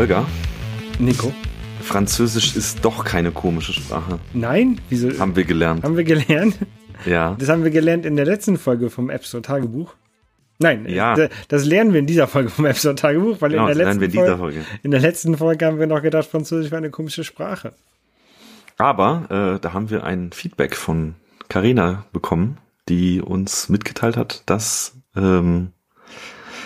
Holger, Nico. Französisch ist doch keine komische Sprache. Nein? Wieso? Haben wir gelernt. Haben wir gelernt? Ja. Das haben wir gelernt in der letzten Folge vom App Store Tagebuch. Nein, Ja. d- das lernen wir in dieser Folge vom App Store Tagebuch, weil Genau, in, der letzten wir in Folge, Folge. in der letzten Folge haben wir noch gedacht, Französisch wäre eine komische Sprache. Aber äh, da haben wir ein Feedback von Carina bekommen, die uns mitgeteilt hat, dass ähm,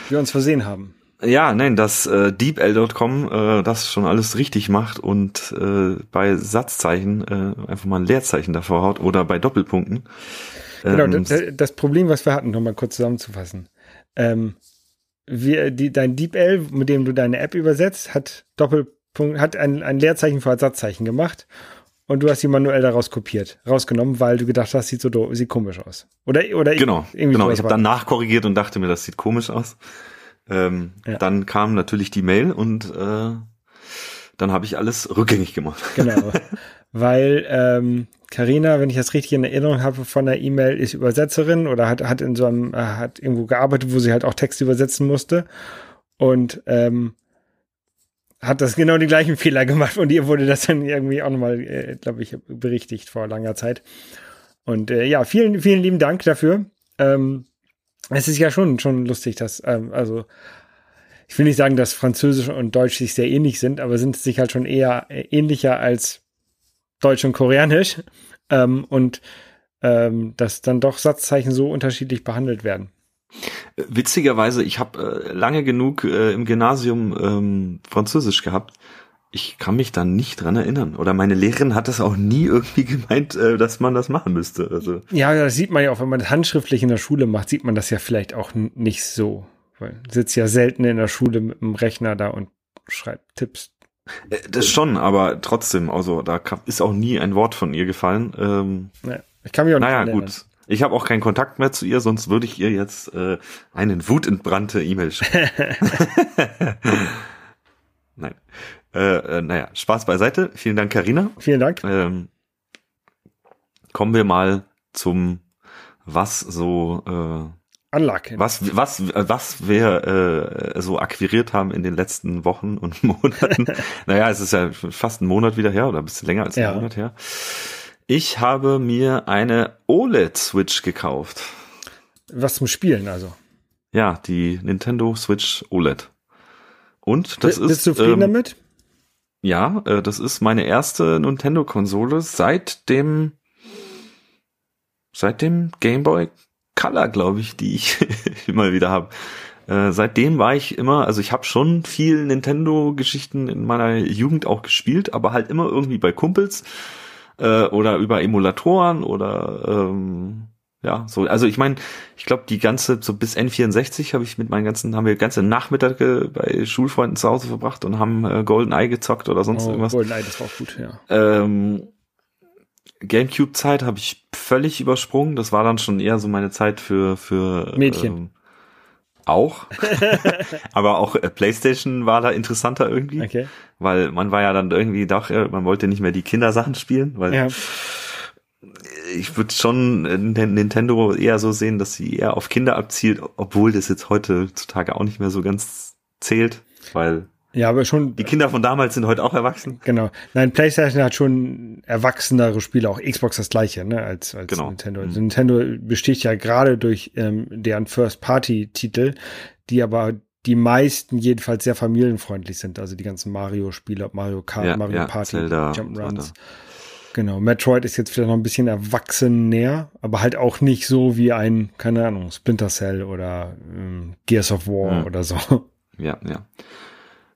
Wir uns versehen haben. Ja, nein, dass äh, DeepL.com äh, das schon alles richtig macht und äh, bei Satzzeichen äh, einfach mal ein Leerzeichen davor haut oder bei Doppelpunkten. Genau, Ähm, das, Problem, was wir hatten, nochmal kurz zusammenzufassen. Ähm, wir, die, dein DeepL, mit dem du deine App übersetzt, hat Doppelpunkt, hat ein, ein Leerzeichen vor Satzzeichen gemacht und du hast sie manuell daraus kopiert, rausgenommen, weil du gedacht hast, sieht so sieht komisch aus. Oder, oder Genau, irgendwie genau. Ich habe dann nachkorrigiert und dachte mir, das sieht komisch aus. Ähm, Ja. Dann kam natürlich die Mail und äh, dann habe ich alles rückgängig gemacht. Genau. Weil ähm, Carina, wenn ich das richtig in Erinnerung habe, von der E-Mail ist Übersetzerin oder hat, hat in so einem, äh, hat irgendwo gearbeitet, wo sie halt auch Texte übersetzen musste. Und ähm, hat das genau die gleichen Fehler gemacht und ihr wurde das dann irgendwie auch nochmal, äh, glaube ich, berichtigt vor langer Zeit. Und äh, ja, vielen, vielen lieben Dank dafür. Ähm, es ist ja schon, schon lustig, dass, ähm, also ich will nicht sagen, dass Französisch und Deutsch sich sehr ähnlich sind, aber sind sich halt schon eher äh, ähnlicher als Deutsch und Koreanisch. Ähm, und ähm, dass dann doch Satzzeichen so unterschiedlich behandelt werden. Witzigerweise, ich habe äh, lange genug äh, im Gymnasium ähm, Französisch gehabt. Ich kann mich da nicht dran erinnern. Oder meine Lehrerin hat das auch nie irgendwie gemeint, äh, dass man das machen müsste. Also Ja, das sieht man ja auch, wenn man das handschriftlich in der Schule macht, sieht man das ja vielleicht auch nicht so. Weil sitzt ja selten in der Schule mit dem Rechner da und schreibt Tipps. äh, das schon, aber trotzdem, also da ist auch nie ein Wort von ihr gefallen. Ähm, ich kann mich auch nicht Naja, erinnern. gut. Ich habe auch keinen Kontakt mehr zu ihr, sonst würde ich ihr jetzt äh, einen wutentbrannte E-Mail schreiben. Nein. Äh, äh, naja, Spaß beiseite. Vielen Dank, Karina. Vielen Dank. Ähm, kommen wir mal zum was so äh, Unluck. was was was wir äh, so akquiriert haben in den letzten Wochen und Monaten. naja, es ist ja fast ein Monat wieder her oder ein bisschen länger als ein Ja. Monat her. Ich habe mir eine OLED-Switch gekauft. Was zum Spielen also. Ja, die Nintendo Switch OLED. Und das Bist ist du zufrieden ähm, damit? Ja, äh, das ist meine erste Nintendo-Konsole seit dem seit dem Game Boy Color, glaube ich, die ich immer wieder habe. Äh, seitdem war ich immer, also ich habe schon viel Nintendo-Geschichten in meiner Jugend auch gespielt, aber halt immer irgendwie bei Kumpels äh, oder über Emulatoren oder ähm, ja, so. Also ich meine, ich glaube, die ganze, so bis N64 habe ich mit meinen ganzen, haben wir ganze Nachmittage bei Schulfreunden zu Hause verbracht und haben äh, GoldenEye gezockt oder sonst Oh, irgendwas. GoldenEye, das war auch gut, ja. Ähm, Gamecube-Zeit habe ich völlig übersprungen. Das war dann schon eher so meine Zeit für für Mädchen. Ähm, auch, aber auch äh, PlayStation war da interessanter irgendwie, Okay. weil man war ja dann irgendwie doch, äh, man wollte nicht mehr die Kindersachen spielen, weil Ja. Ich würde schon äh, Nintendo eher so sehen, dass sie eher auf Kinder abzielt, obwohl das jetzt heutzutage auch nicht mehr so ganz zählt, weil ja, aber schon, die Kinder von damals sind heute auch erwachsen. genau. Nein, PlayStation hat schon erwachsenere Spiele, auch Xbox das gleiche, ne, als, als Genau. Nintendo. Mhm. Also Nintendo besticht ja gerade durch ähm, deren First-Party-Titel, die aber die meisten jedenfalls sehr familienfreundlich sind. Also die ganzen Mario-Spiele, Mario Kart, Ja, Mario ja, Party, Zelda, Jump'n'Runs. so Genau. Metroid ist jetzt vielleicht noch ein bisschen erwachsener, aber halt auch nicht so wie ein, keine Ahnung, Splinter Cell oder ähm, Gears of War Mhm. oder so. Ja, ja.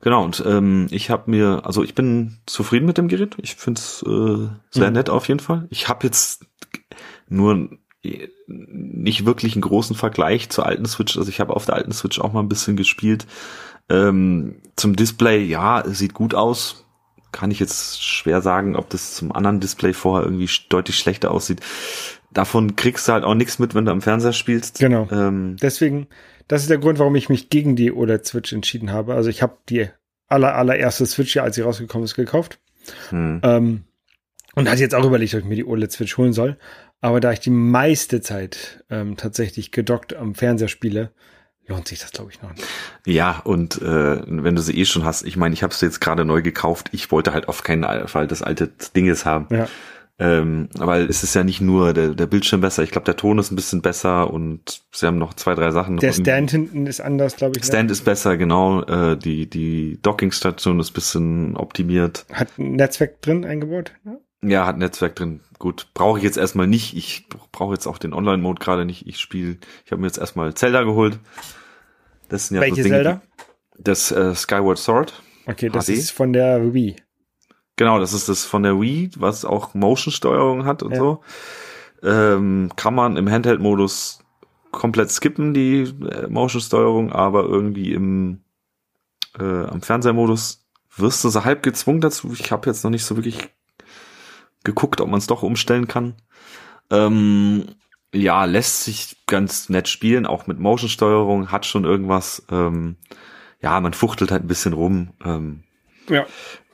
Genau, und ähm, ich habe mir, also ich bin zufrieden mit dem Gerät. Ich finde es äh, sehr Mhm. nett auf jeden Fall. Ich habe jetzt nur nicht wirklich einen großen Vergleich zur alten Switch. Also ich habe auf der alten Switch auch mal ein bisschen gespielt. Ähm, zum Display, ja, sieht gut aus. Kann ich jetzt schwer sagen, ob das zum anderen Display vorher irgendwie deutlich schlechter aussieht. Davon kriegst du halt auch nichts mit, wenn du am Fernseher spielst. Genau. Ähm, Deswegen, das ist der Grund, warum ich mich gegen die OLED-Switch entschieden habe. Also ich habe die aller, allererste Switch, ja, als sie rausgekommen ist, gekauft. hm. Ähm, und hatte jetzt auch überlegt, ob ich mir die OLED-Switch holen soll. Aber da ich die meiste Zeit ähm, tatsächlich gedockt am Fernseher spiele, lohnt sich das, glaube ich, noch nicht. Ja, und äh, wenn du sie eh schon hast, ich meine, ich habe es jetzt gerade neu gekauft, ich wollte halt auf keinen Fall das alte Dinges haben. Ja. Ähm, weil es ist ja nicht nur der, der Bildschirm besser, ich glaube, der Ton ist ein bisschen besser und sie haben noch zwei, drei Sachen. Der Stand hinten ist anders, glaube ich. ne? Stand ist besser, genau. Äh, die die Dockingstation ist bisschen optimiert. Hat ein Netzwerk drin eingebaut. Ja? Ja, hat Netzwerk drin. Gut, brauche ich jetzt erstmal nicht. Ich brauche jetzt auch den Online-Mode gerade nicht. Ich spiele, ich habe mir jetzt erstmal Zelda geholt. Das sind ja Welche so Dinge, Zelda? Das äh, Skyward Sword. Okay, das HD? ist von der Wii. Genau, das ist das von der Wii, was auch Motion-Steuerung hat und Ja. so. Ähm, kann man im Handheld-Modus komplett skippen, die äh, Motion-Steuerung, aber irgendwie im äh, am Fernsehermodus wirst du so halb gezwungen dazu. Ich habe jetzt noch nicht so wirklich geguckt, ob man es doch umstellen kann. Ähm, ja, lässt sich ganz nett spielen, auch mit Motion-Steuerung, hat schon irgendwas. Ähm, ja, man fuchtelt halt ein bisschen rum. Ähm, Ja.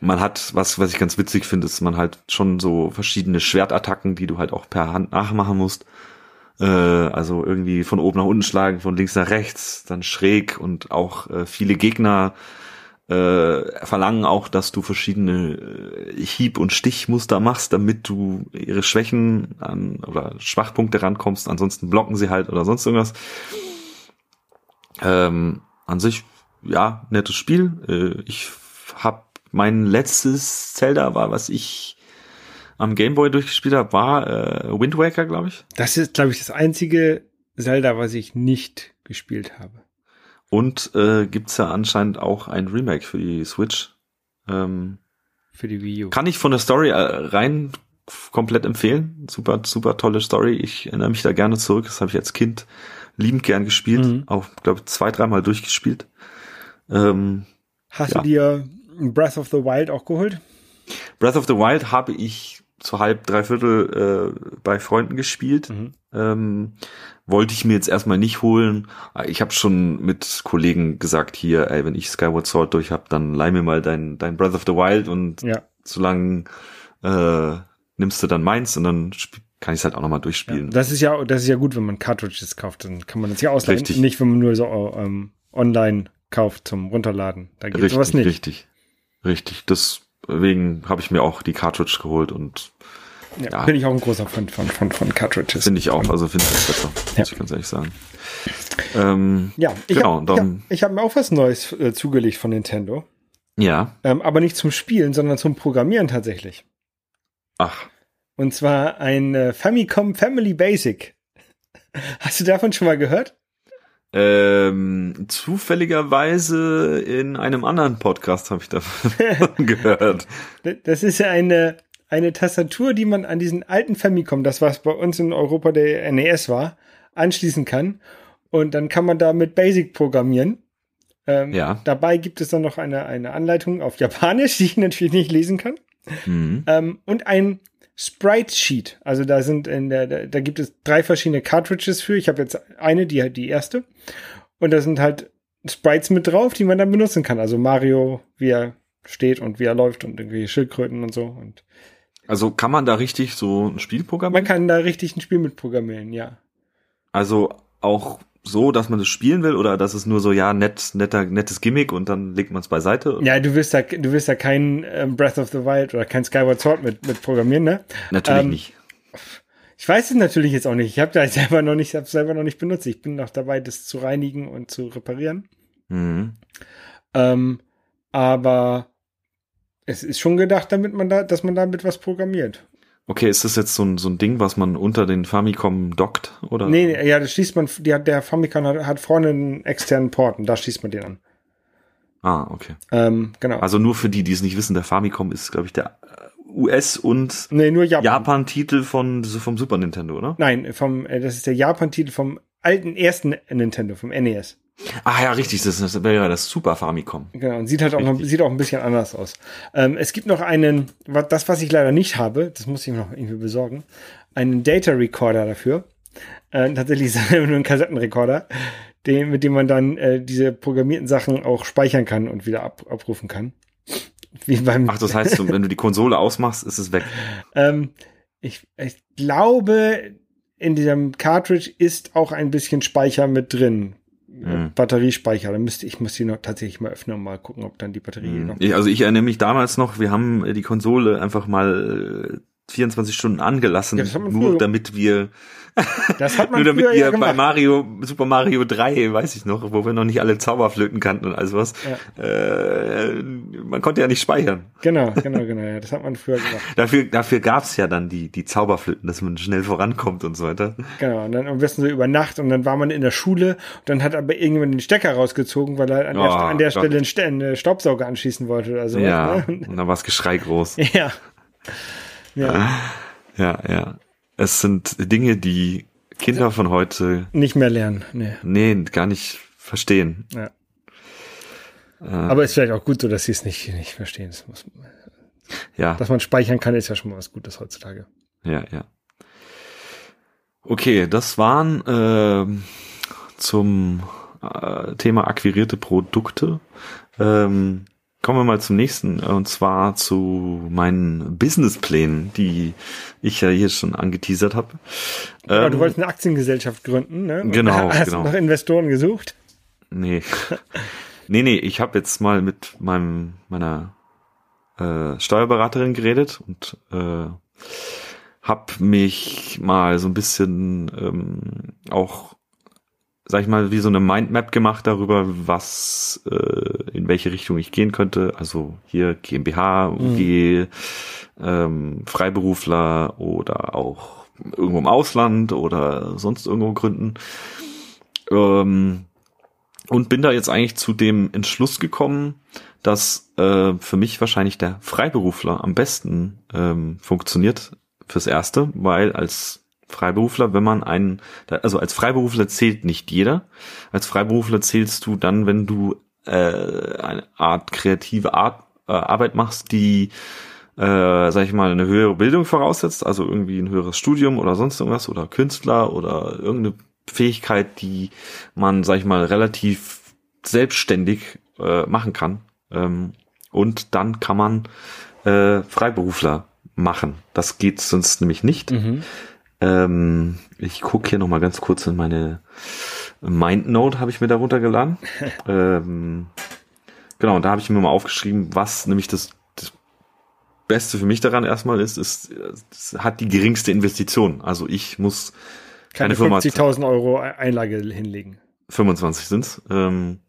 man hat, was, was ich ganz witzig finde, ist, man halt schon so verschiedene Schwertattacken, die du halt auch per Hand nachmachen musst. Äh, also irgendwie von oben nach unten schlagen, von links nach rechts, dann schräg und auch äh, viele Gegner äh, verlangen auch, dass du verschiedene äh, Hieb- und Stichmuster machst, damit du ihre Schwächen an oder Schwachpunkte rankommst. Ansonsten blocken sie halt oder sonst irgendwas. Ähm, an sich, ja, nettes Spiel. Äh, ich habe mein letztes Zelda war, was ich am Gameboy durchgespielt habe, war äh, Wind Waker, glaube ich. Das ist, glaube ich, das einzige Zelda, was ich nicht gespielt habe. Und äh, gibt's ja anscheinend auch ein Remake für die Switch. Ähm, Für die Wii U. kann ich von der Story äh, rein komplett empfehlen. Super, super tolle Story. Ich erinnere mich da gerne zurück. Das habe ich als Kind liebend gern gespielt. Mhm. Auch, glaube zwei, dreimal durchgespielt. Ähm, Hast ja. du dir Breath of the Wild auch geholt? Breath of the Wild habe ich zu halb, dreiviertel äh, bei Freunden gespielt. Mhm. Ähm, wollte ich mir jetzt erstmal nicht holen. Ich habe schon mit Kollegen gesagt, hier, ey, wenn ich Skyward Sword durch hab, dann leih mir mal dein, dein Breath of the Wild und Ja. solange äh, nimmst du dann meins und dann kann ich es halt auch nochmal ja. durchspielen. Das ist ja, das ist ja gut, wenn man Cartridges kauft, dann kann man das ja ausleihen. Richtig. Nicht, wenn man nur so ähm, online kauft zum Runterladen. Da geht sowas richtig, nicht. richtig, richtig. Deswegen habe ich mir auch die Cartridge geholt und Ja, Ja. Bin ich auch ein großer Fan von, von, von Cartridges. finde ich auch, also finde ich das besser, Ja. muss ich ganz ehrlich sagen. Ähm, Ja, ich Genau, habe hab, hab mir auch was Neues äh, zugelegt von Nintendo. ja, Ähm, aber nicht zum Spielen, sondern zum Programmieren tatsächlich. ach, Und zwar ein äh, Famicom Family Basic. Hast du davon schon mal gehört? Ähm, zufälligerweise in einem anderen Podcast habe ich davon gehört. Das ist ja eine, eine Tastatur, die man an diesen alten Famicom, das was bei uns in Europa der NES war, anschließen kann. Und dann kann man da mit Basic programmieren. Ähm, Ja. Dabei gibt es dann noch eine, eine Anleitung auf Japanisch, die ich natürlich nicht lesen kann. Mhm. Ähm, und ein Sprite Sheet. Also da sind in der, da, gibt es drei verschiedene Cartridges für. Ich habe jetzt eine, die die erste. Und da sind halt Sprites mit drauf, die man dann benutzen kann. Also Mario, wie er steht und wie er läuft und irgendwie Schildkröten und so. Und Also kann man da richtig so ein Spiel man programmieren? kann da richtig ein Spiel mit programmieren, ja. Also auch so, dass man das spielen will oder dass es nur so, ja, nett, netter, nettes Gimmick und dann legt man es beiseite? Ja, du wirst da, du wirst da kein ähm, Breath of the Wild oder kein Skyward Sword mit, mit programmieren, ne? Natürlich ähm, nicht. Ich weiß es natürlich jetzt auch nicht. Ich habe da selber noch nicht, hab's selber noch nicht benutzt. Ich bin noch dabei, das zu reinigen und zu reparieren. Mhm. Ähm, aber es ist schon gedacht, damit man da, dass man damit was programmiert. Okay, ist das jetzt so ein, so ein Ding, was man unter den Famicom dockt? Oder? Nee, ja, das schließt man, die hat, der Famicom hat, hat vorne einen externen Port und da schließt man den an. Ah, okay. Ähm, genau. Also nur für die, die es nicht wissen, der Famicom ist, glaube ich, der US- und nee, nur Japan. Japan-Titel von, vom Super Nintendo, oder? Nein, vom, äh, das ist der Japan-Titel vom alten ersten Nintendo, vom NES. Ah ja, richtig, das, das wäre ja das Super Famicom. Genau, und sieht halt auch noch, Richtig. sieht auch ein bisschen anders aus. Ähm, es gibt noch einen, das, was ich leider nicht habe, das muss ich mir noch irgendwie besorgen, einen Data Recorder dafür. Äh, tatsächlich ist es nur ein Kassettenrekorder, den, mit dem man dann äh, diese programmierten Sachen auch speichern kann und wieder ab, abrufen kann. Wie beim, Ach, das heißt, wenn du die Konsole ausmachst, ist es weg. ähm, ich, ich glaube, in diesem Cartridge ist auch ein bisschen Speicher mit drin. Mhm. Batteriespeicher. Da müsste ich muss die noch tatsächlich mal öffnen und mal gucken, ob dann die Batterie mhm. noch. Ich, also ich erinnere mich damals noch, wir haben die Konsole einfach mal 24 Stunden angelassen, ja, nur damit wir das hat man Nur damit wir ja bei Mario, Super Mario 3, weiß ich noch, wo wir noch nicht alle Zauberflöten kannten und alles was, ja. äh, man konnte ja nicht speichern. Genau, genau, genau, ja, das hat man früher gemacht. dafür dafür gab's ja dann die, die Zauberflöten, dass man schnell vorankommt und so weiter. Genau, und dann am besten so über Nacht und dann war man in der Schule und dann hat aber irgendjemand den Stecker rausgezogen, weil er an der, oh, an der Stelle einen, einen Staubsauger anschließen wollte oder so. Ja, ne? und dann war's Geschrei groß. Ja. Ja. Ja, ja. Es sind Dinge, die Kinder von heute nicht mehr lernen. Nee, nee gar nicht verstehen. Ja. Äh, Aber es ist vielleicht auch gut so, dass sie es nicht, nicht verstehen. Das muss, ja. Dass man speichern kann, ist ja schon mal was Gutes heutzutage. Ja, ja. Okay, das waren äh, zum äh, Thema akquirierte Produkte. Ähm, Kommen wir mal zum nächsten, und zwar zu meinen Businessplänen, die ich ja hier schon angeteasert habe. Ja, ähm, du wolltest eine Aktiengesellschaft gründen, ne? Genau. Hast genau. du nach Investoren gesucht? Nee. nee, nee, ich habe jetzt mal mit meinem meiner äh, Steuerberaterin geredet und äh, habe mich mal so ein bisschen ähm, auch sag ich mal, wie so eine Mindmap gemacht darüber, was äh, in welche Richtung ich gehen könnte. Also hier GmbH, UG, mhm. ähm, Freiberufler oder auch irgendwo im Ausland oder sonst irgendwo gründen. Ähm, und bin da jetzt eigentlich zu dem Entschluss gekommen, dass äh, für mich wahrscheinlich der Freiberufler am besten ähm, funktioniert fürs Erste, weil als Freiberufler, wenn man einen, also als Freiberufler zählt nicht jeder. Als Freiberufler zählst du dann, wenn du äh, eine Art kreative Art äh, Arbeit machst, die äh, sag ich mal, eine höhere Bildung voraussetzt, also irgendwie ein höheres Studium oder sonst irgendwas oder Künstler oder irgendeine Fähigkeit, die man, sag ich mal, relativ selbstständig äh, machen kann. Ähm, und dann kann man äh, Freiberufler machen. Das geht sonst nämlich nicht. Mhm. Ähm, ich gucke hier noch mal ganz kurz in meine MindNote, habe ich mir darunter geladen. ähm, genau, und da habe ich mir mal aufgeschrieben, was nämlich das, das Beste für mich daran erstmal ist, ist, es hat die geringste Investition. Also ich muss keine, keine 50.000 Euro Einlage hinlegen. 25 sind's. Ähm,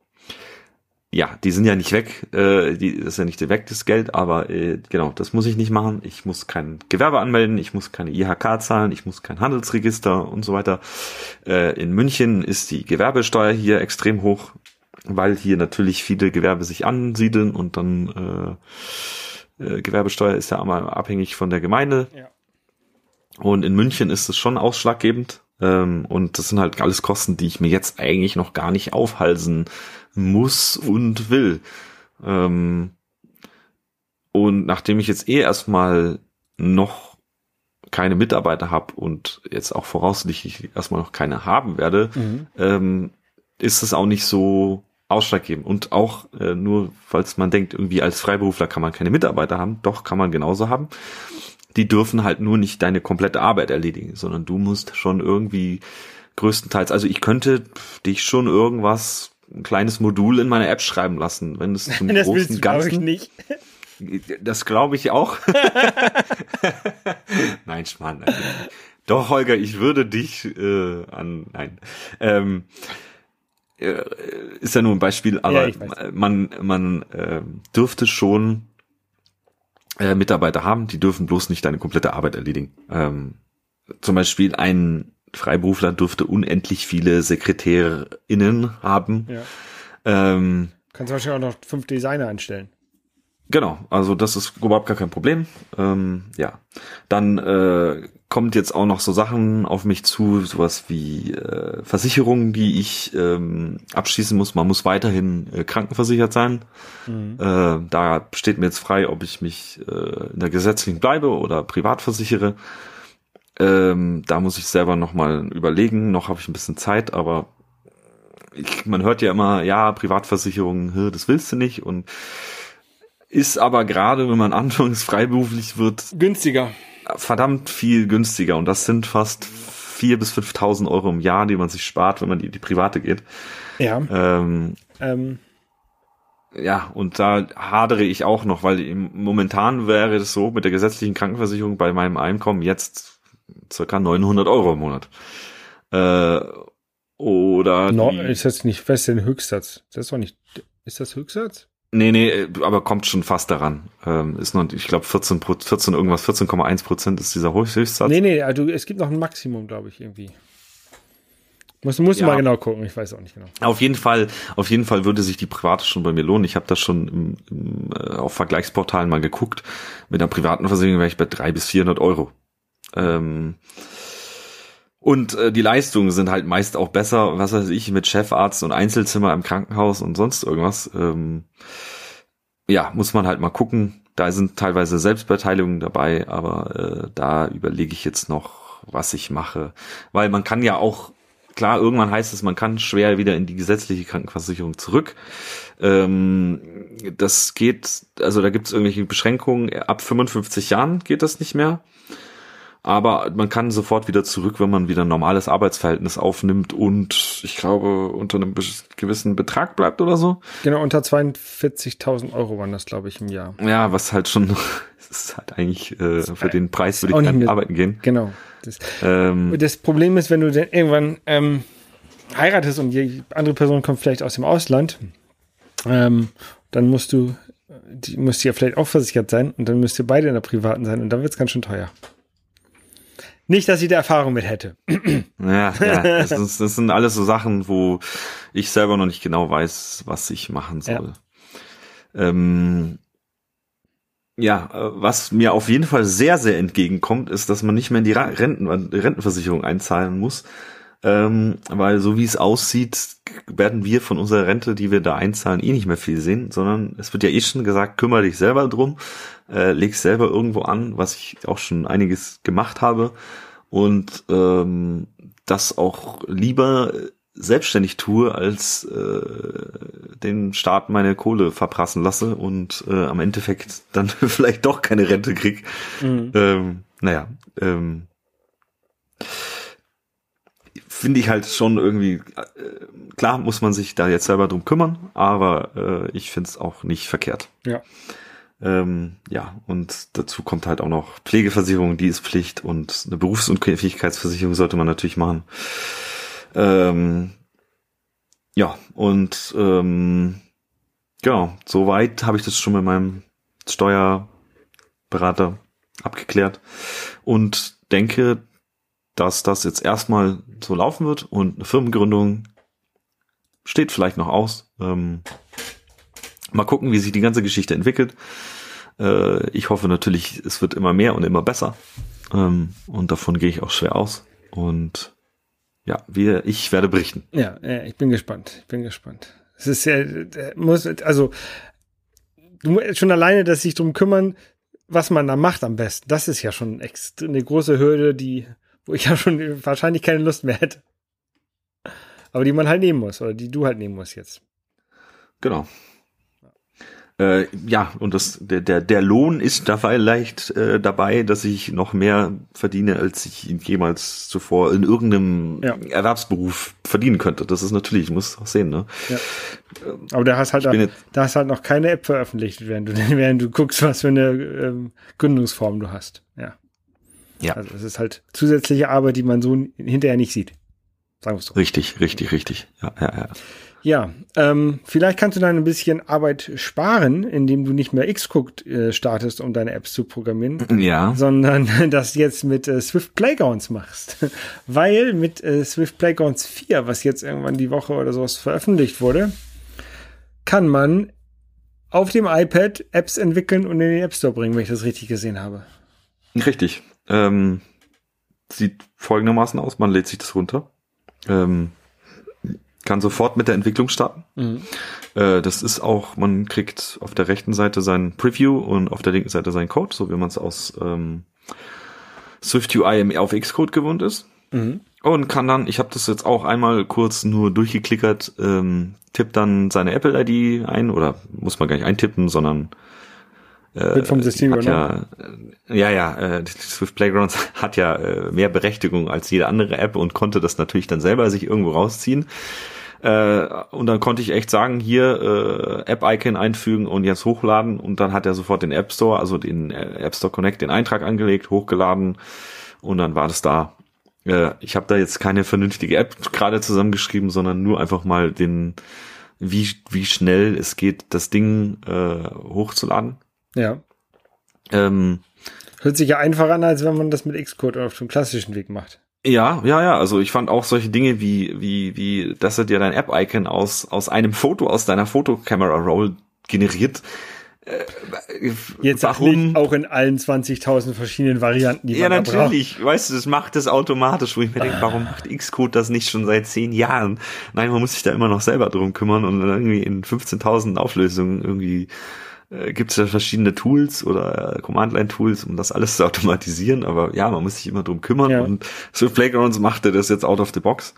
ja, die sind ja nicht weg, äh, die das ist ja nicht weg, das Geld, aber äh, genau, das muss ich nicht machen. Ich muss kein Gewerbe anmelden, ich muss keine IHK zahlen, ich muss kein Handelsregister und so weiter. Äh, in München ist die Gewerbesteuer hier extrem hoch, weil hier natürlich viele Gewerbe sich ansiedeln und dann äh, äh, Gewerbesteuer ist ja einmal abhängig von der Gemeinde. Ja. Und in München ist es schon ausschlaggebend. Ähm, und das sind halt alles Kosten, die ich mir jetzt eigentlich noch gar nicht aufhalsen muss und will. Ähm, und nachdem ich jetzt eh erstmal noch keine Mitarbeiter habe und jetzt auch voraussichtlich erstmal noch keine haben werde, mhm. ähm, ist es auch nicht so ausschlaggebend. Und auch äh, nur, falls man denkt, irgendwie als Freiberufler kann man keine Mitarbeiter haben, doch kann man genauso haben. Die dürfen halt nur nicht deine komplette Arbeit erledigen, sondern du musst schon irgendwie größtenteils, also ich könnte dich schon irgendwas ein kleines Modul in meine App schreiben lassen, wenn es zum das großen Ganzen. Ich nicht. Das glaube ich auch. nein, Schmarrn. Doch, Holger, ich würde dich äh, an. Nein. Ähm, äh, ist ja nur ein Beispiel, aber ja, man, man äh, dürfte schon äh, Mitarbeiter haben, die dürfen bloß nicht deine komplette Arbeit erledigen. Ähm, zum Beispiel ein Freiberufler dürfte unendlich viele SekretärInnen haben. Ja. Ähm, Kannst du wahrscheinlich auch noch fünf Designer einstellen. Genau, also das ist überhaupt gar kein Problem. Ähm, ja, dann äh, kommt jetzt auch noch so Sachen auf mich zu, sowas wie äh, Versicherungen, die ich ähm, abschließen muss. Man muss weiterhin äh, krankenversichert sein. Mhm. Äh, da steht mir jetzt frei, ob ich mich äh, in der gesetzlichen bleibe oder privat versichere. Ähm, da muss ich selber nochmal überlegen. Noch habe ich ein bisschen Zeit, aber ich, man hört ja immer, ja, Privatversicherung, das willst du nicht und ist aber gerade, wenn man anfangs freiberuflich wird, günstiger. Verdammt viel günstiger und das sind fast vier bis 5.000 Euro im Jahr, die man sich spart, wenn man die, die private geht. Ja. Ähm, Ähm, ja, und da hadere ich auch noch, weil momentan wäre es so mit der gesetzlichen Krankenversicherung bei meinem Einkommen jetzt circa 900 Euro im Monat. Äh, oder no, ist das nicht, was ist denn Höchstsatz? Das ist doch nicht, ist das Höchstsatz? Nee, nee, aber kommt schon fast daran. Ähm, ist noch, ich glaube 14, Pro- 14 irgendwas, 14,1 Prozent ist dieser Höchst- Höchstsatz. Nee, nee, also es gibt noch ein Maximum, glaube ich, irgendwie. Musst, musst Ja. mal genau gucken, ich weiß auch nicht genau. Auf jeden Fall, auf jeden Fall würde sich die private schon bei mir lohnen. Ich habe das schon im, im, äh, auf Vergleichsportalen mal geguckt. Mit einer privaten Versicherung wäre ich bei 300 bis 400 Euro. Ähm, und äh, die Leistungen sind halt meist auch besser, was weiß ich, mit Chefarzt und Einzelzimmer im Krankenhaus und sonst irgendwas. Ähm, ja, muss man halt mal gucken. Da sind teilweise Selbstbeteiligungen dabei, aber äh, da überlege ich jetzt noch, was ich mache. Weil man kann ja auch, klar, irgendwann heißt es, man kann schwer wieder in die gesetzliche Krankenversicherung zurück. Ähm, das geht, also da gibt es irgendwelche Beschränkungen. Ab 55 Jahren geht das nicht mehr. Aber man kann sofort wieder zurück, wenn man wieder ein normales Arbeitsverhältnis aufnimmt und ich glaube unter einem gewissen Betrag bleibt oder so. Genau, unter 42.000 Euro waren das, glaube ich, im Jahr. Ja, was halt schon, ist halt eigentlich äh, für den Preis würde ich nicht arbeiten gehen. Genau. Das, Ähm, das Problem ist, wenn du dann irgendwann ähm, heiratest und die andere Person kommt vielleicht aus dem Ausland, ähm, dann musst du, die musst du ja vielleicht auch versichert sein und dann müsst ihr beide in der privaten sein und dann wird es ganz schön teuer. Nicht, dass sie da Erfahrung mit hätte. ja, ja das, ist, das sind alles so Sachen, wo ich selber noch nicht genau weiß, was ich machen soll. Ähm, ja, äh, was mir auf jeden Fall sehr, sehr entgegenkommt, ist, dass man nicht mehr in die Renten, Rentenversicherung einzahlen muss. Ähm, weil so wie es aussieht, werden wir von unserer Rente, die wir da einzahlen, eh nicht mehr viel sehen, sondern es wird ja eh schon gesagt, kümmere dich selber drum, äh, leg selber irgendwo an, was ich auch schon einiges gemacht habe und ähm, das auch lieber selbstständig tue, als äh, den Staat meine Kohle verprassen lasse und äh, am Endeffekt dann vielleicht doch keine Rente krieg. Mhm. Ähm, naja, ähm, finde ich halt schon irgendwie, äh, klar muss man sich da jetzt selber drum kümmern, aber äh, ich finde es auch nicht verkehrt. Ja. Ähm, ja, und dazu kommt halt auch noch Pflegeversicherung, die ist Pflicht und eine Berufsunfähigkeitsversicherung sollte man natürlich machen. Ähm, ja, und ähm, genau, soweit habe ich das schon mit meinem Steuerberater abgeklärt und denke, dass das jetzt erstmal so laufen wird und eine Firmengründung steht vielleicht noch aus. Ähm, mal gucken, wie sich die ganze Geschichte entwickelt. Äh, ich hoffe natürlich, es wird immer mehr und immer besser. Ähm, und davon gehe ich auch schwer aus. Und ja, wir, ich werde berichten. Ja, ich bin gespannt. Ich bin gespannt. Es ist ja, äh, muss, also, du schon alleine, dass sich drum kümmern, was man da macht am besten. Das ist ja schon eine große Hürde, die, wo ich ja schon wahrscheinlich keine Lust mehr hätte. Aber die man halt nehmen muss, oder die du halt nehmen musst jetzt. Genau. Äh, ja, und das, der, der, der Lohn ist da vielleicht äh, dabei, dass ich noch mehr verdiene, als ich jemals zuvor in irgendeinem Ja. Erwerbsberuf verdienen könnte. Das ist natürlich, ich muss auch sehen, ne? Aber da hast halt, jetzt- da hast halt noch keine App veröffentlicht, während du, während du guckst, was für eine ähm, Gründungsform du hast. Ja. Ja. Also es ist halt zusätzliche Arbeit, die man so hinterher nicht sieht. Sagen wir es so. Richtig, richtig, richtig. Ja, ja, ja. Ja, ähm, vielleicht kannst du dann ein bisschen Arbeit sparen, indem du nicht mehr Xcode äh, startest, um deine Apps zu programmieren, Ja, sondern das jetzt mit äh, Swift Playgrounds machst. Weil mit äh, Swift Playgrounds 4, was jetzt irgendwann die Woche oder sowas veröffentlicht wurde, kann man auf dem iPad Apps entwickeln und in den App Store bringen, wenn ich das richtig gesehen habe. richtig. Ähm, sieht folgendermaßen aus, man lädt sich das runter. Ähm, kann sofort mit der Entwicklung starten. Äh, das ist auch, man kriegt auf der rechten Seite sein Preview und auf der linken Seite seinen Code, so wie man es aus ähm, SwiftUI auf Xcode gewohnt ist. Mhm. Und kann dann, ich habe das jetzt auch einmal kurz nur durchgeklickert, ähm, tippt dann seine Apple-ID ein oder muss man gar nicht eintippen, sondern Wird vom System übernommen. ja, äh, ja, ja, äh, die Swift Playgrounds hat ja äh, mehr Berechtigung als jede andere App und konnte das natürlich dann selber sich irgendwo rausziehen. Äh, und dann konnte ich echt sagen, hier äh, App-Icon einfügen und jetzt hochladen. Und dann hat er sofort den App Store, also den äh, App Store Connect, den Eintrag angelegt, hochgeladen und dann war das da. Äh, ich habe da jetzt keine vernünftige App gerade zusammengeschrieben, sondern nur einfach mal den, wie, wie schnell es geht, das Ding äh, hochzuladen. Ja. Ähm, Hört sich ja einfacher an, als wenn man das mit Xcode auf dem klassischen Weg macht. Ja, ja, ja. Also ich fand auch solche Dinge wie, wie, wie, dass er dir dein App-Icon aus, aus einem Foto, aus deiner Fotocamera-Roll generiert. Äh, Jetzt warum auch in allen 20.000 verschiedenen Varianten, die man Ja, natürlich. Braucht. Weißt du, das macht es automatisch, wo ich mir denke, warum macht Xcode das nicht schon seit zehn Jahren? Nein, man muss sich da immer noch selber drum kümmern und irgendwie in 15.000 Auflösungen irgendwie äh, gibt es ja verschiedene Tools oder äh, Command-Line-Tools, um das alles zu automatisieren, aber ja, man muss sich immer drum kümmern ja. und so Playgrounds machte das jetzt out of the box.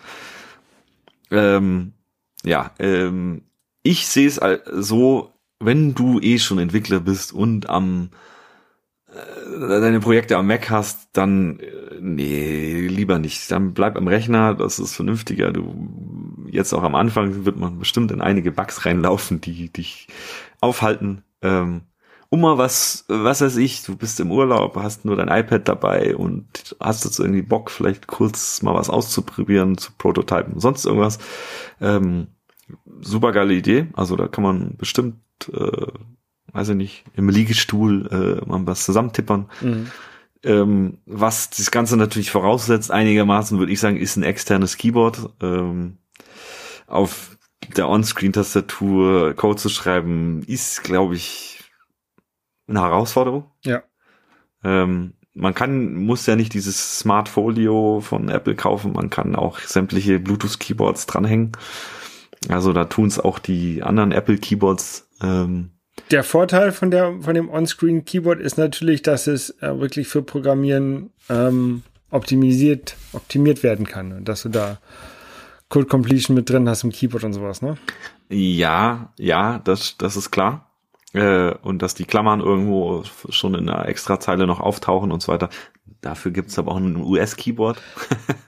Ähm, ja, ähm, ich sehe es so, wenn du eh schon Entwickler bist und am äh, deine Projekte am Mac hast, dann äh, nee, lieber nicht. Dann bleib am Rechner, das ist vernünftiger. Du jetzt auch am Anfang wird man bestimmt in einige Bugs reinlaufen, die dich aufhalten. Ähm, mal was, was weiß ich, du bist im Urlaub, hast nur dein iPad dabei und hast jetzt irgendwie Bock, vielleicht kurz mal was auszuprobieren, zu prototypen, sonst irgendwas. Ähm, super geile Idee. Also da kann man bestimmt, äh, weiß ich nicht, im Liegestuhl äh, mal was zusammentippern. Mhm. Ähm, was das Ganze natürlich voraussetzt, einigermaßen würde ich sagen, ist ein externes Keyboard. Ähm, auf der On-Screen-Tastatur Code zu schreiben, ist, glaube ich, eine Herausforderung. Ja. Ähm, man kann, muss ja nicht dieses Smart Folio von Apple kaufen, man kann auch sämtliche Bluetooth-Keyboards dranhängen. Also da tun es auch die anderen Apple-Keyboards. Ähm, der Vorteil von der von dem On-Screen Keyboard ist natürlich, dass es äh, wirklich für Programmieren ähm, optimisiert optimiert werden kann und dass du da Code Completion mit drin hast im Keyboard und sowas, ne? Ja, ja, das, das ist klar. Äh, und dass die Klammern irgendwo schon in einer Extrazeile noch auftauchen und so weiter. Dafür gibt's aber auch ein US-Keyboard.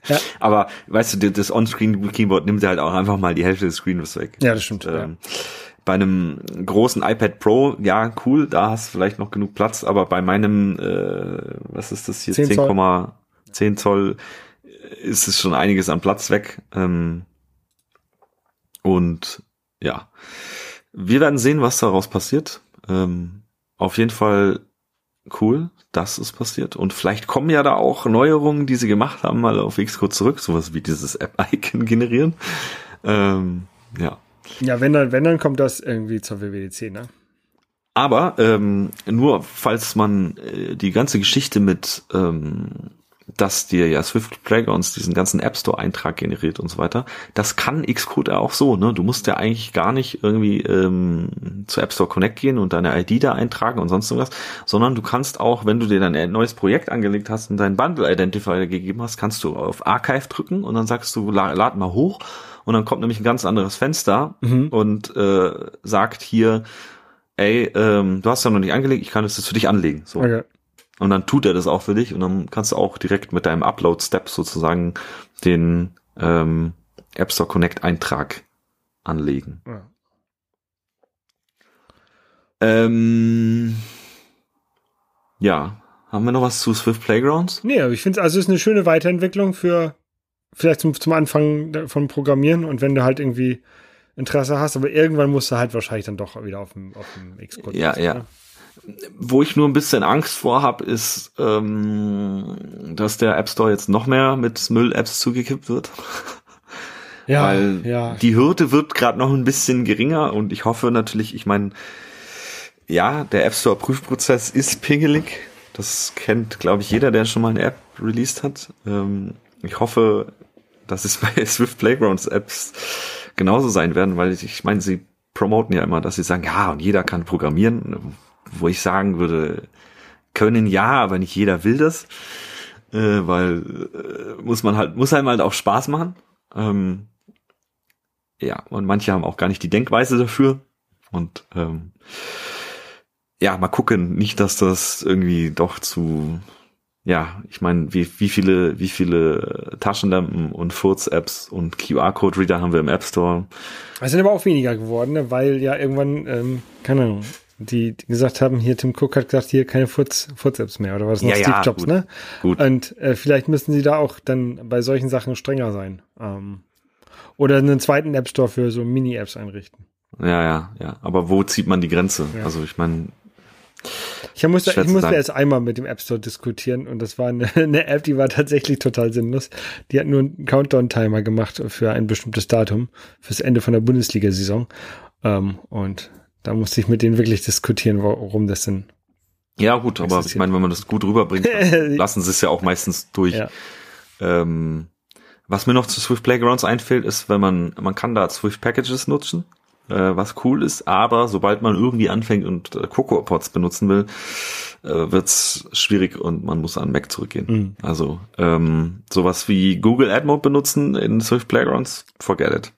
ja. Aber weißt du, das On-Screen-Keyboard nimmt halt auch einfach mal die Hälfte des Screens weg. Ja, das stimmt. Und, ähm, ja. Bei einem großen iPad Pro, ja, cool, da hast du vielleicht noch genug Platz, aber bei meinem, äh, was ist das hier, 10,10 Zoll, 10 Zoll ist es schon einiges an Platz weg. Ähm, und ja, wir werden sehen, was daraus passiert. Ähm, auf jeden Fall cool, dass es passiert. Und vielleicht kommen ja da auch Neuerungen, die sie gemacht haben, mal auf Xcode zurück. Sowas wie dieses App-Icon generieren. Ähm, ja. Ja, wenn dann, wenn dann kommt das irgendwie zur WWDC, ne? Aber ähm, nur falls man äh, die ganze Geschichte mit ähm, dass dir ja Swift Playgrounds diesen ganzen App Store Eintrag generiert und so weiter. Das kann Xcode auch so, ne? Du musst ja eigentlich gar nicht irgendwie ähm, zu App Store Connect gehen und deine ID da eintragen und sonst irgendwas, sondern du kannst auch, wenn du dir dein neues Projekt angelegt hast und deinen Bundle Identifier gegeben hast, kannst du auf Archive drücken und dann sagst du, lad mal hoch und dann kommt nämlich ein ganz anderes Fenster mhm. und äh, sagt hier, ey, ähm, du hast ja noch nicht angelegt, ich kann es jetzt für dich anlegen. So. Okay. Und dann tut er das auch für dich und dann kannst du auch direkt mit deinem Upload-Step sozusagen den ähm, App Store Connect Eintrag anlegen. Ja. Ähm, ja, haben wir noch was zu Swift Playgrounds? Nee, aber ich finde also es ist eine schöne Weiterentwicklung für vielleicht zum, zum Anfang von Programmieren und wenn du halt irgendwie Interesse hast, aber irgendwann musst du halt wahrscheinlich dann doch wieder auf dem, auf dem Xcode. Ja, ja. Oder? Wo ich nur ein bisschen Angst vor habe, ist, ähm, dass der App Store jetzt noch mehr mit Müll-Apps zugekippt wird. Ja, Weil ja. die Hürde wird gerade noch ein bisschen geringer und ich hoffe natürlich, ich meine, ja, der App Store Prüfprozess ist pingelig. Das kennt, glaube ich, jeder, der schon mal eine App released hat. Ähm, ich hoffe, dass es bei Swift Playgrounds Apps genauso sein werden, weil ich, ich meine, sie promoten ja immer, dass sie sagen, ja, und jeder kann programmieren wo ich sagen würde, können ja, aber nicht jeder will das, äh, weil äh, muss man halt, muss einem halt auch Spaß machen. Ähm, ja, und manche haben auch gar nicht die Denkweise dafür. Und ähm, ja, mal gucken, nicht, dass das irgendwie doch zu ja, ich meine, wie, wie viele, wie viele Taschenlampen und Furz-Apps und QR-Code-Reader haben wir im App Store? Es sind aber auch weniger geworden, ne? weil ja irgendwann, ähm, keine Ahnung, die, die gesagt haben, hier Tim Cook hat gesagt, hier keine Furz, Furz-Apps mehr oder was noch Ja, Steve ja, Jobs, gut. ne? Gut. Und äh, vielleicht müssen sie da auch dann bei solchen Sachen strenger sein. Ähm, oder einen zweiten App Store für so Mini-Apps einrichten. Ja, ja, ja. Aber wo zieht man die Grenze? Ja. Also ich meine, Ich musste, ich musste erst einmal mit dem App Store diskutieren und das war eine, eine App, die war tatsächlich total sinnlos. Die hat nur einen Countdown-Timer gemacht für ein bestimmtes Datum, fürs Ende von der Bundesliga-Saison. Ähm, und da musste ich mit denen wirklich diskutieren, warum das denn. ja gut, aber ich meine, wenn man das gut rüberbringt, lassen sie es ja auch meistens durch. Ja. Ähm, was mir noch zu Swift Playgrounds einfällt, ist, wenn man, man kann da Swift Packages nutzen, äh, was cool ist, aber sobald man irgendwie anfängt und äh, Cocoa Pods benutzen will, äh, wird's schwierig und man muss an Mac zurückgehen. Mhm. Also ähm, sowas wie Google Ad Mode benutzen in Swift Playgrounds, forget it.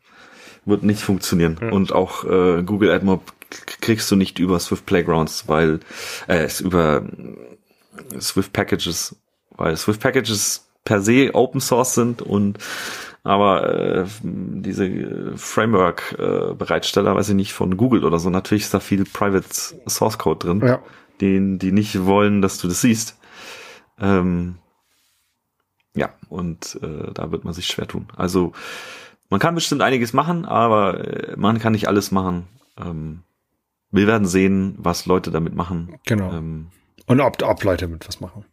Wird nicht funktionieren. Ja. Und auch äh, Google Ad Mode k- kriegst du nicht über Swift Playgrounds, weil äh, es über Swift Packages, weil Swift Packages per se Open Source sind und aber äh, diese äh, Framework äh, Bereitsteller, weiß ich nicht, von Google oder so, natürlich ist da viel Private Source Code drin, Ja. den die nicht wollen, dass du das siehst. Ähm, ja, und äh, da wird man sich schwer tun. Also man kann bestimmt einiges machen, aber äh, man kann nicht alles machen. Ähm, wir werden sehen, was Leute damit machen. Genau. Ähm, Und ob, ob Leute mit was machen.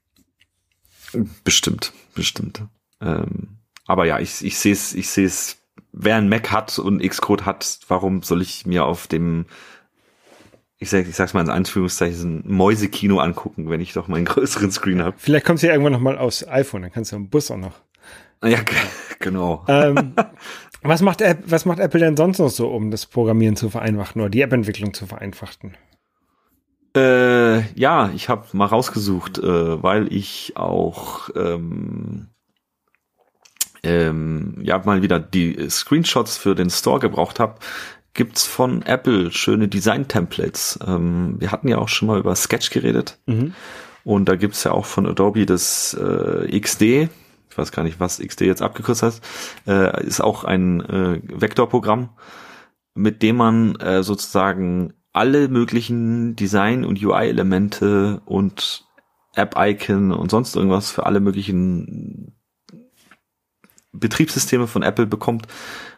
Bestimmt, bestimmt. Ähm, aber ja, ich, ich sehe es, ich sehe es, wer ein Mac hat und Xcode hat, warum soll ich mir auf dem, ich sag, ich sag's mal in Anführungszeichen, Mäusekino angucken, wenn ich doch meinen größeren Screen habe. Vielleicht kommst du ja irgendwann noch mal aus iPhone, dann kannst du im Bus auch noch. Ja, genau. Ähm, was, macht App, was macht Apple denn sonst noch so, um das Programmieren zu vereinfachen oder die App-Entwicklung zu vereinfachen? Äh, ja, ich habe mal rausgesucht, äh, weil ich auch ähm, ähm, ja mal wieder die Screenshots für den Store gebraucht habe. Gibt's von Apple schöne Design-Templates. Ähm, wir hatten ja auch schon mal über Sketch geredet Mhm. und da gibt's ja auch von Adobe das äh, XD. Ich weiß gar nicht, was XD jetzt abgekürzt heißt. Äh, ist auch ein äh, Vektorprogramm, mit dem man äh, sozusagen alle möglichen Design- und UI-Elemente und App-Icon und sonst irgendwas für alle möglichen Betriebssysteme von Apple bekommt,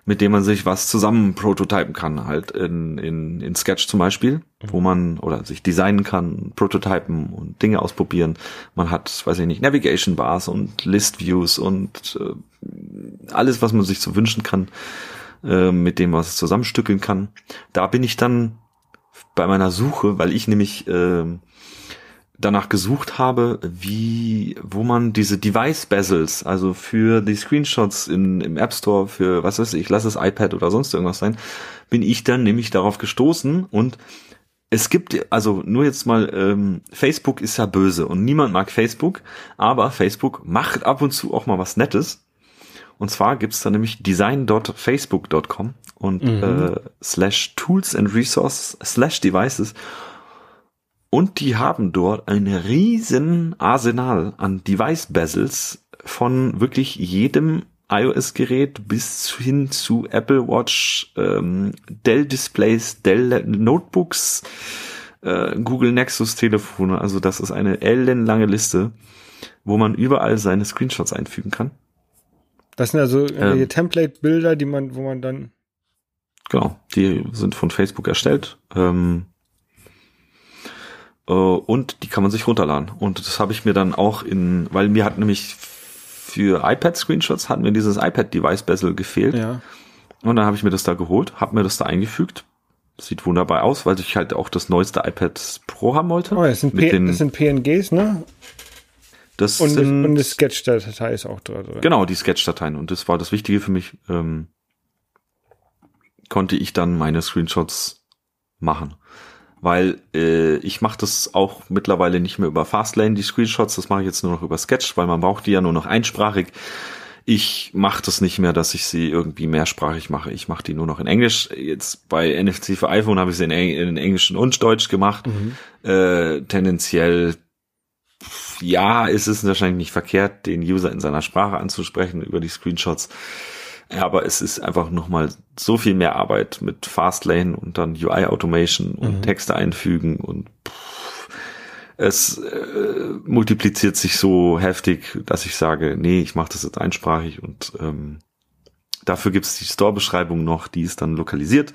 mit dem man sich was zusammen prototypen kann, halt in, in, in Sketch zum Beispiel, wo man oder sich designen kann, prototypen und Dinge ausprobieren. Man hat, weiß ich nicht, Navigation Bars und List Views und äh, alles, was man sich so wünschen kann, äh, mit dem man es zusammenstückeln kann. Da bin ich dann bei meiner Suche, weil ich nämlich äh, danach gesucht habe, wie, wo man diese Device Bezels, also für die Screenshots in, im App Store, für was weiß ich, lass es iPad oder sonst irgendwas sein, bin ich dann nämlich darauf gestoßen und es gibt, also nur jetzt mal, ähm, Facebook ist ja böse und niemand mag Facebook, aber Facebook macht ab und zu auch mal was Nettes. Und zwar gibt's da nämlich design.facebook.com und Mhm. äh, slash tools and resources slash devices. Und die haben dort ein riesen Arsenal an Device Bezels von wirklich jedem iOS-Gerät bis hin zu Apple Watch, ähm, Dell Displays, Dell Notebooks, äh, Google Nexus Telefone. Also das ist eine ellenlange Liste, wo man überall seine Screenshots einfügen kann. Das sind also irgendwelche Ähm. Template-Bilder, die man, wo man dann. Genau, die sind von Facebook erstellt. Ähm, äh, und die kann man sich runterladen. Und das habe ich mir dann auch in, weil mir hat nämlich für iPad-Screenshots hat mir dieses iPad-Device-Bezel gefehlt. Ja. Und dann habe ich mir das da geholt, habe mir das da eingefügt. Sieht wunderbar aus, weil ich halt auch das neueste iPad Pro haben wollte. Oh, das sind, Mit P das sind PNGs, ne? Das Und, das, sind, und eine Sketch-Datei ist auch drin. Genau, die Sketch-Dateien. Und das war das Wichtige für mich. Ähm, konnte ich dann meine Screenshots machen. Weil äh, ich mache das auch mittlerweile nicht mehr über Fastlane, die Screenshots, das mache ich jetzt nur noch über Sketch, weil man braucht die ja nur noch einsprachig. Ich mache das nicht mehr, dass ich sie irgendwie mehrsprachig mache. Ich mache die nur noch in Englisch. Jetzt bei NFC für iPhone habe ich sie in, Eng in Englisch und Deutsch gemacht. Mhm. Äh, tendenziell ja, es ist wahrscheinlich nicht verkehrt, den User in seiner Sprache anzusprechen über die Screenshots. Aber es ist einfach nochmal so viel mehr Arbeit mit Fastlane und dann UI Automation und mhm. Texte einfügen und pff, es äh, multipliziert sich so heftig, dass ich sage, nee, ich mache das jetzt einsprachig und ähm, dafür gibt's die Store-Beschreibung noch, die ist dann lokalisiert.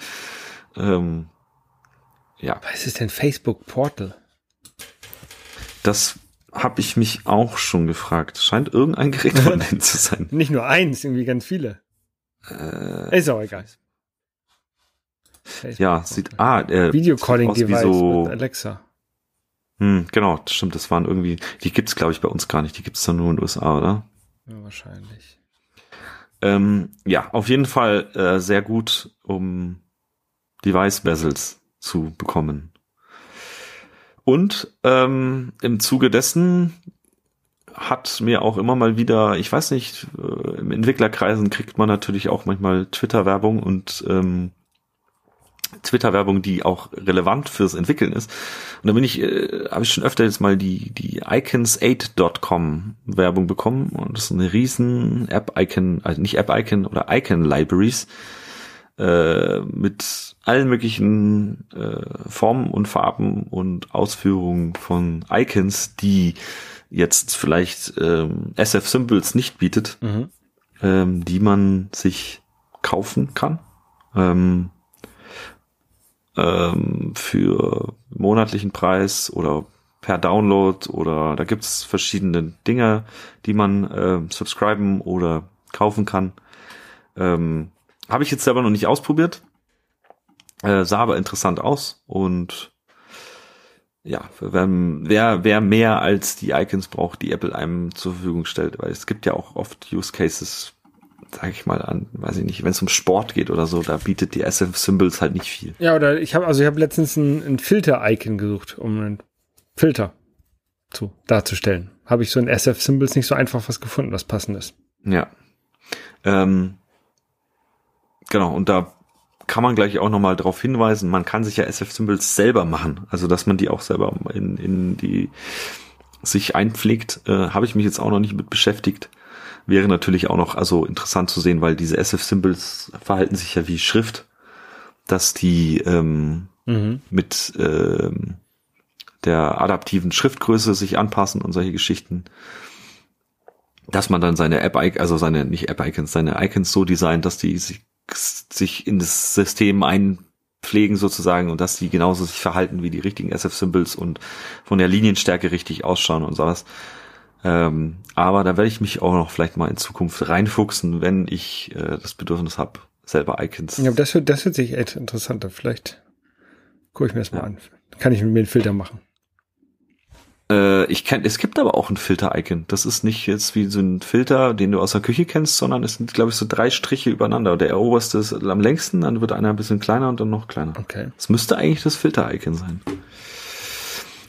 Ähm, ja. Was ist denn Facebook Portal? Das habe ich mich auch schon gefragt. Scheint irgendein Gerät von denen zu sein. Nicht nur eins, irgendwie ganz viele. Äh, ist auch egal. Facebook ja, sieht ah äh, Videocalling Device so, mit Alexa. Hm, genau, das stimmt. Das waren irgendwie, die gibt's glaube ich bei uns gar nicht. Die gibt's dann nur in den USA, oder? Ja, wahrscheinlich. Ähm, ja, auf jeden Fall äh, sehr gut, um Device Bezels zu bekommen. Und ähm, im Zuge dessen hat mir auch immer mal wieder, ich weiß nicht, äh, im Entwicklerkreisen kriegt man natürlich auch manchmal Twitter-Werbung und ähm, Twitter-Werbung, die auch relevant fürs Entwickeln ist. Und da bin ich, äh, habe ich schon öfter jetzt mal die, die icons8.com Werbung bekommen. Und das ist eine riesen App-Icon, also nicht App-Icon oder Icon-Libraries äh, mit allen möglichen äh, Formen und Farben und Ausführungen von Icons, die jetzt vielleicht ähm, SF Symbols nicht bietet, mhm. ähm, die man sich kaufen kann. Ähm, ähm, für monatlichen Preis oder per Download oder da gibt's verschiedene Dinge, die man äh, subscriben oder kaufen kann. Ähm, habe ich jetzt selber noch nicht ausprobiert. Äh, sah aber interessant aus und ja, wer, wer, mehr als die Icons braucht, die Apple einem zur Verfügung stellt, weil es gibt ja auch oft Use Cases, sage ich mal an, weiß ich nicht, wenn es um Sport geht oder so, da bietet die SF Symbols halt nicht viel. Ja, oder ich habe also ich habe letztens ein, ein Filter-Icon gesucht, um einen Filter zu darzustellen. Habe ich so in SF Symbols nicht so einfach was gefunden, was passend ist. Ja. Ähm, genau, und da kann man gleich auch nochmal darauf hinweisen, man kann sich ja SF-Symbols selber machen. Also, dass man die auch selber in, in die sich einpflegt, äh, habe ich mich jetzt auch noch nicht mit beschäftigt. Wäre natürlich auch noch also interessant zu sehen, weil diese SF-Symbols verhalten sich ja wie Schrift, dass die ähm, mhm. mit ähm, der adaptiven Schriftgröße sich anpassen und solche Geschichten. Dass man dann seine App, also seine, nicht App-Icons, seine Icons so designt, dass die sich sich in das System einpflegen sozusagen und dass die genauso sich verhalten wie die richtigen SF-Symbols und von der Linienstärke richtig ausschauen und sowas. Ähm, aber da werde ich mich auch noch vielleicht mal in Zukunft reinfuchsen, wenn ich äh, das Bedürfnis habe, selber Icons. Ja, das wird, das wird sich echt interessanter. Vielleicht gucke ich mir das mal ja. an. Kann ich mit mir einen Filter machen. Äh, ich kenn, es gibt aber auch ein Filter-Icon. Das ist nicht jetzt wie so ein Filter, den du aus der Küche kennst, sondern es sind, glaube ich, so drei Striche übereinander. Der oberste ist am längsten, dann wird einer ein bisschen kleiner und dann noch kleiner. Okay. Das müsste eigentlich das Filter-Icon sein.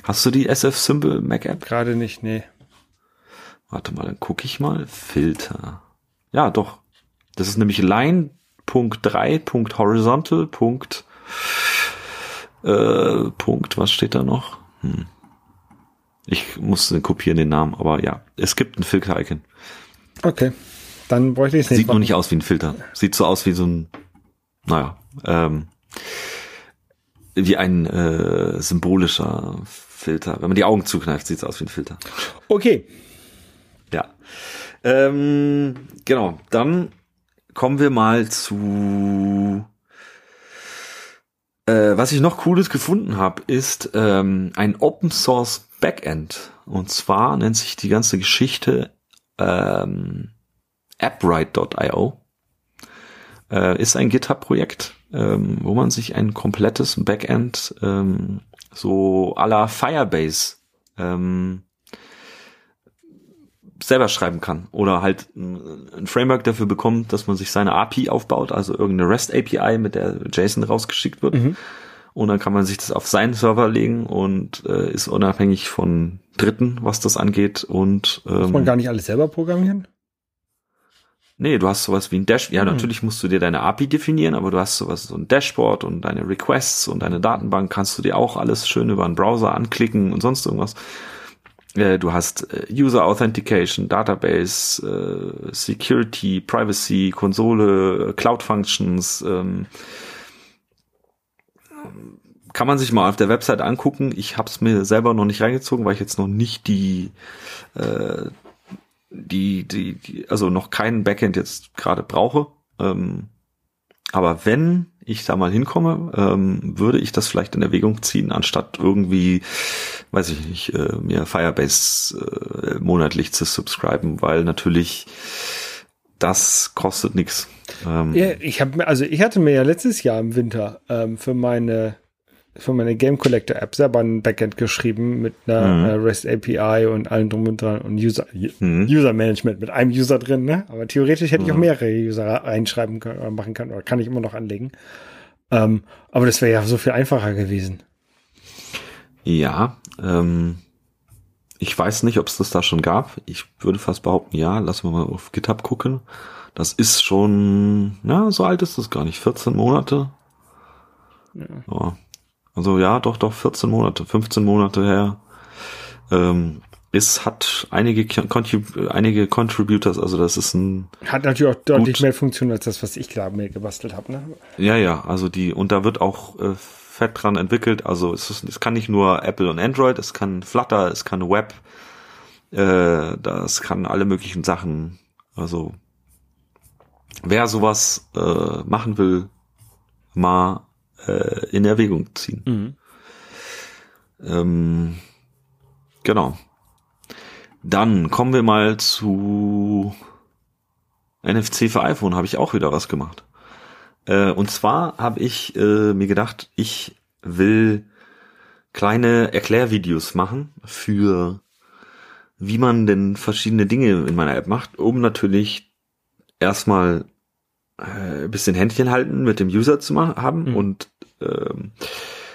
Hast du die SF Symbol Mac App? Gerade nicht, nee. Warte mal, dann gucke ich mal. Filter. Ja, doch. Das ist nämlich line.3.horizontal. Äh, Punkt, was steht da noch? Hm. Ich musste kopieren den Namen, aber ja, es gibt ein Filter-Icon. Okay, dann bräuchte ich es nicht. Sieht noch nicht aus wie ein Filter. Sieht so aus wie so ein, naja, ähm, wie ein äh, symbolischer Filter. Wenn man die Augen zukneift, sieht es aus wie ein Filter. Okay. Ja. Ähm, genau, dann kommen wir mal zu äh, was ich noch Cooles gefunden habe, ist ähm, ein Open Source Backend. Und zwar nennt sich die ganze Geschichte ähm, AppWrite.io. Äh, ist ein GitHub-Projekt, ähm, wo man sich ein komplettes Backend ähm, so à la Firebase ähm, selber schreiben kann oder halt ein Framework dafür bekommt, dass man sich seine API aufbaut, also irgendeine REST API, mit der JSON rausgeschickt wird. Mhm. Und dann kann man sich das auf seinen Server legen und äh, ist unabhängig von Dritten, was das angeht. Und ähm, Muss man gar nicht alles selber programmieren? Nee, du hast sowas wie ein Dash. Ja, mhm. natürlich musst du dir deine API definieren, aber du hast sowas so ein Dashboard und deine Requests und deine Datenbank kannst du dir auch alles schön über einen Browser anklicken und sonst irgendwas. äh, du hast äh, User Authentication, Database, äh, Security, Privacy, Konsole, Cloud Functions. Ähm, kann man sich mal auf der Website angucken. Ich habe es mir selber noch nicht reingezogen, weil ich jetzt noch nicht die äh, die, die, die, also noch keinen Backend jetzt gerade brauche. Ähm, aber wenn ich da mal hinkomme, ähm, würde ich das vielleicht in Erwägung ziehen, anstatt irgendwie, weiß ich nicht, äh, mir Firebase äh, monatlich zu subscriben, weil natürlich das kostet nichts. Ähm, ja, ich habe also ich hatte mir ja letztes Jahr im Winter ähm, für meine für meine Game Collector App selber ein Backend geschrieben mit einer mhm. Äh, REST API und allem drum und dran und User, mhm. User Management mit einem User drin, ne? Aber theoretisch hätte ich auch mhm. mehrere User reinschreiben können oder machen können oder kann ich immer noch anlegen. Ähm, aber das wäre ja so viel einfacher gewesen. Ja, ähm, ich weiß nicht, ob es das da schon gab. Ich würde fast behaupten, ja. Lassen wir mal auf GitHub gucken. Das ist schon, ja, so alt ist das gar nicht. 14 Monate. Ja. Oh, also ja, doch, doch, 14 Monate, 15 Monate her. Ähm, es hat einige, Contrib einige Contributors, also das ist ein. Hat natürlich auch deutlich mehr Funktion als das, was ich gerade mir gebastelt habe, ne? Ja, ja, also die, und da wird auch äh, fett dran entwickelt. Also es, ist, es kann nicht nur Apple und Android, es kann Flutter, es kann Web, äh, das kann alle möglichen Sachen. Also wer sowas äh, machen will, mal äh, in Erwägung ziehen. Mhm. Ähm, genau. Dann kommen wir mal zu NFC für iPhone, habe ich auch wieder was gemacht. Äh, und zwar habe ich äh, mir gedacht, ich will kleine Erklärvideos machen für wie man denn verschiedene Dinge in meiner App macht, um natürlich erstmal äh, bisschen Händchen halten mit dem User zu haben mhm. und ähm,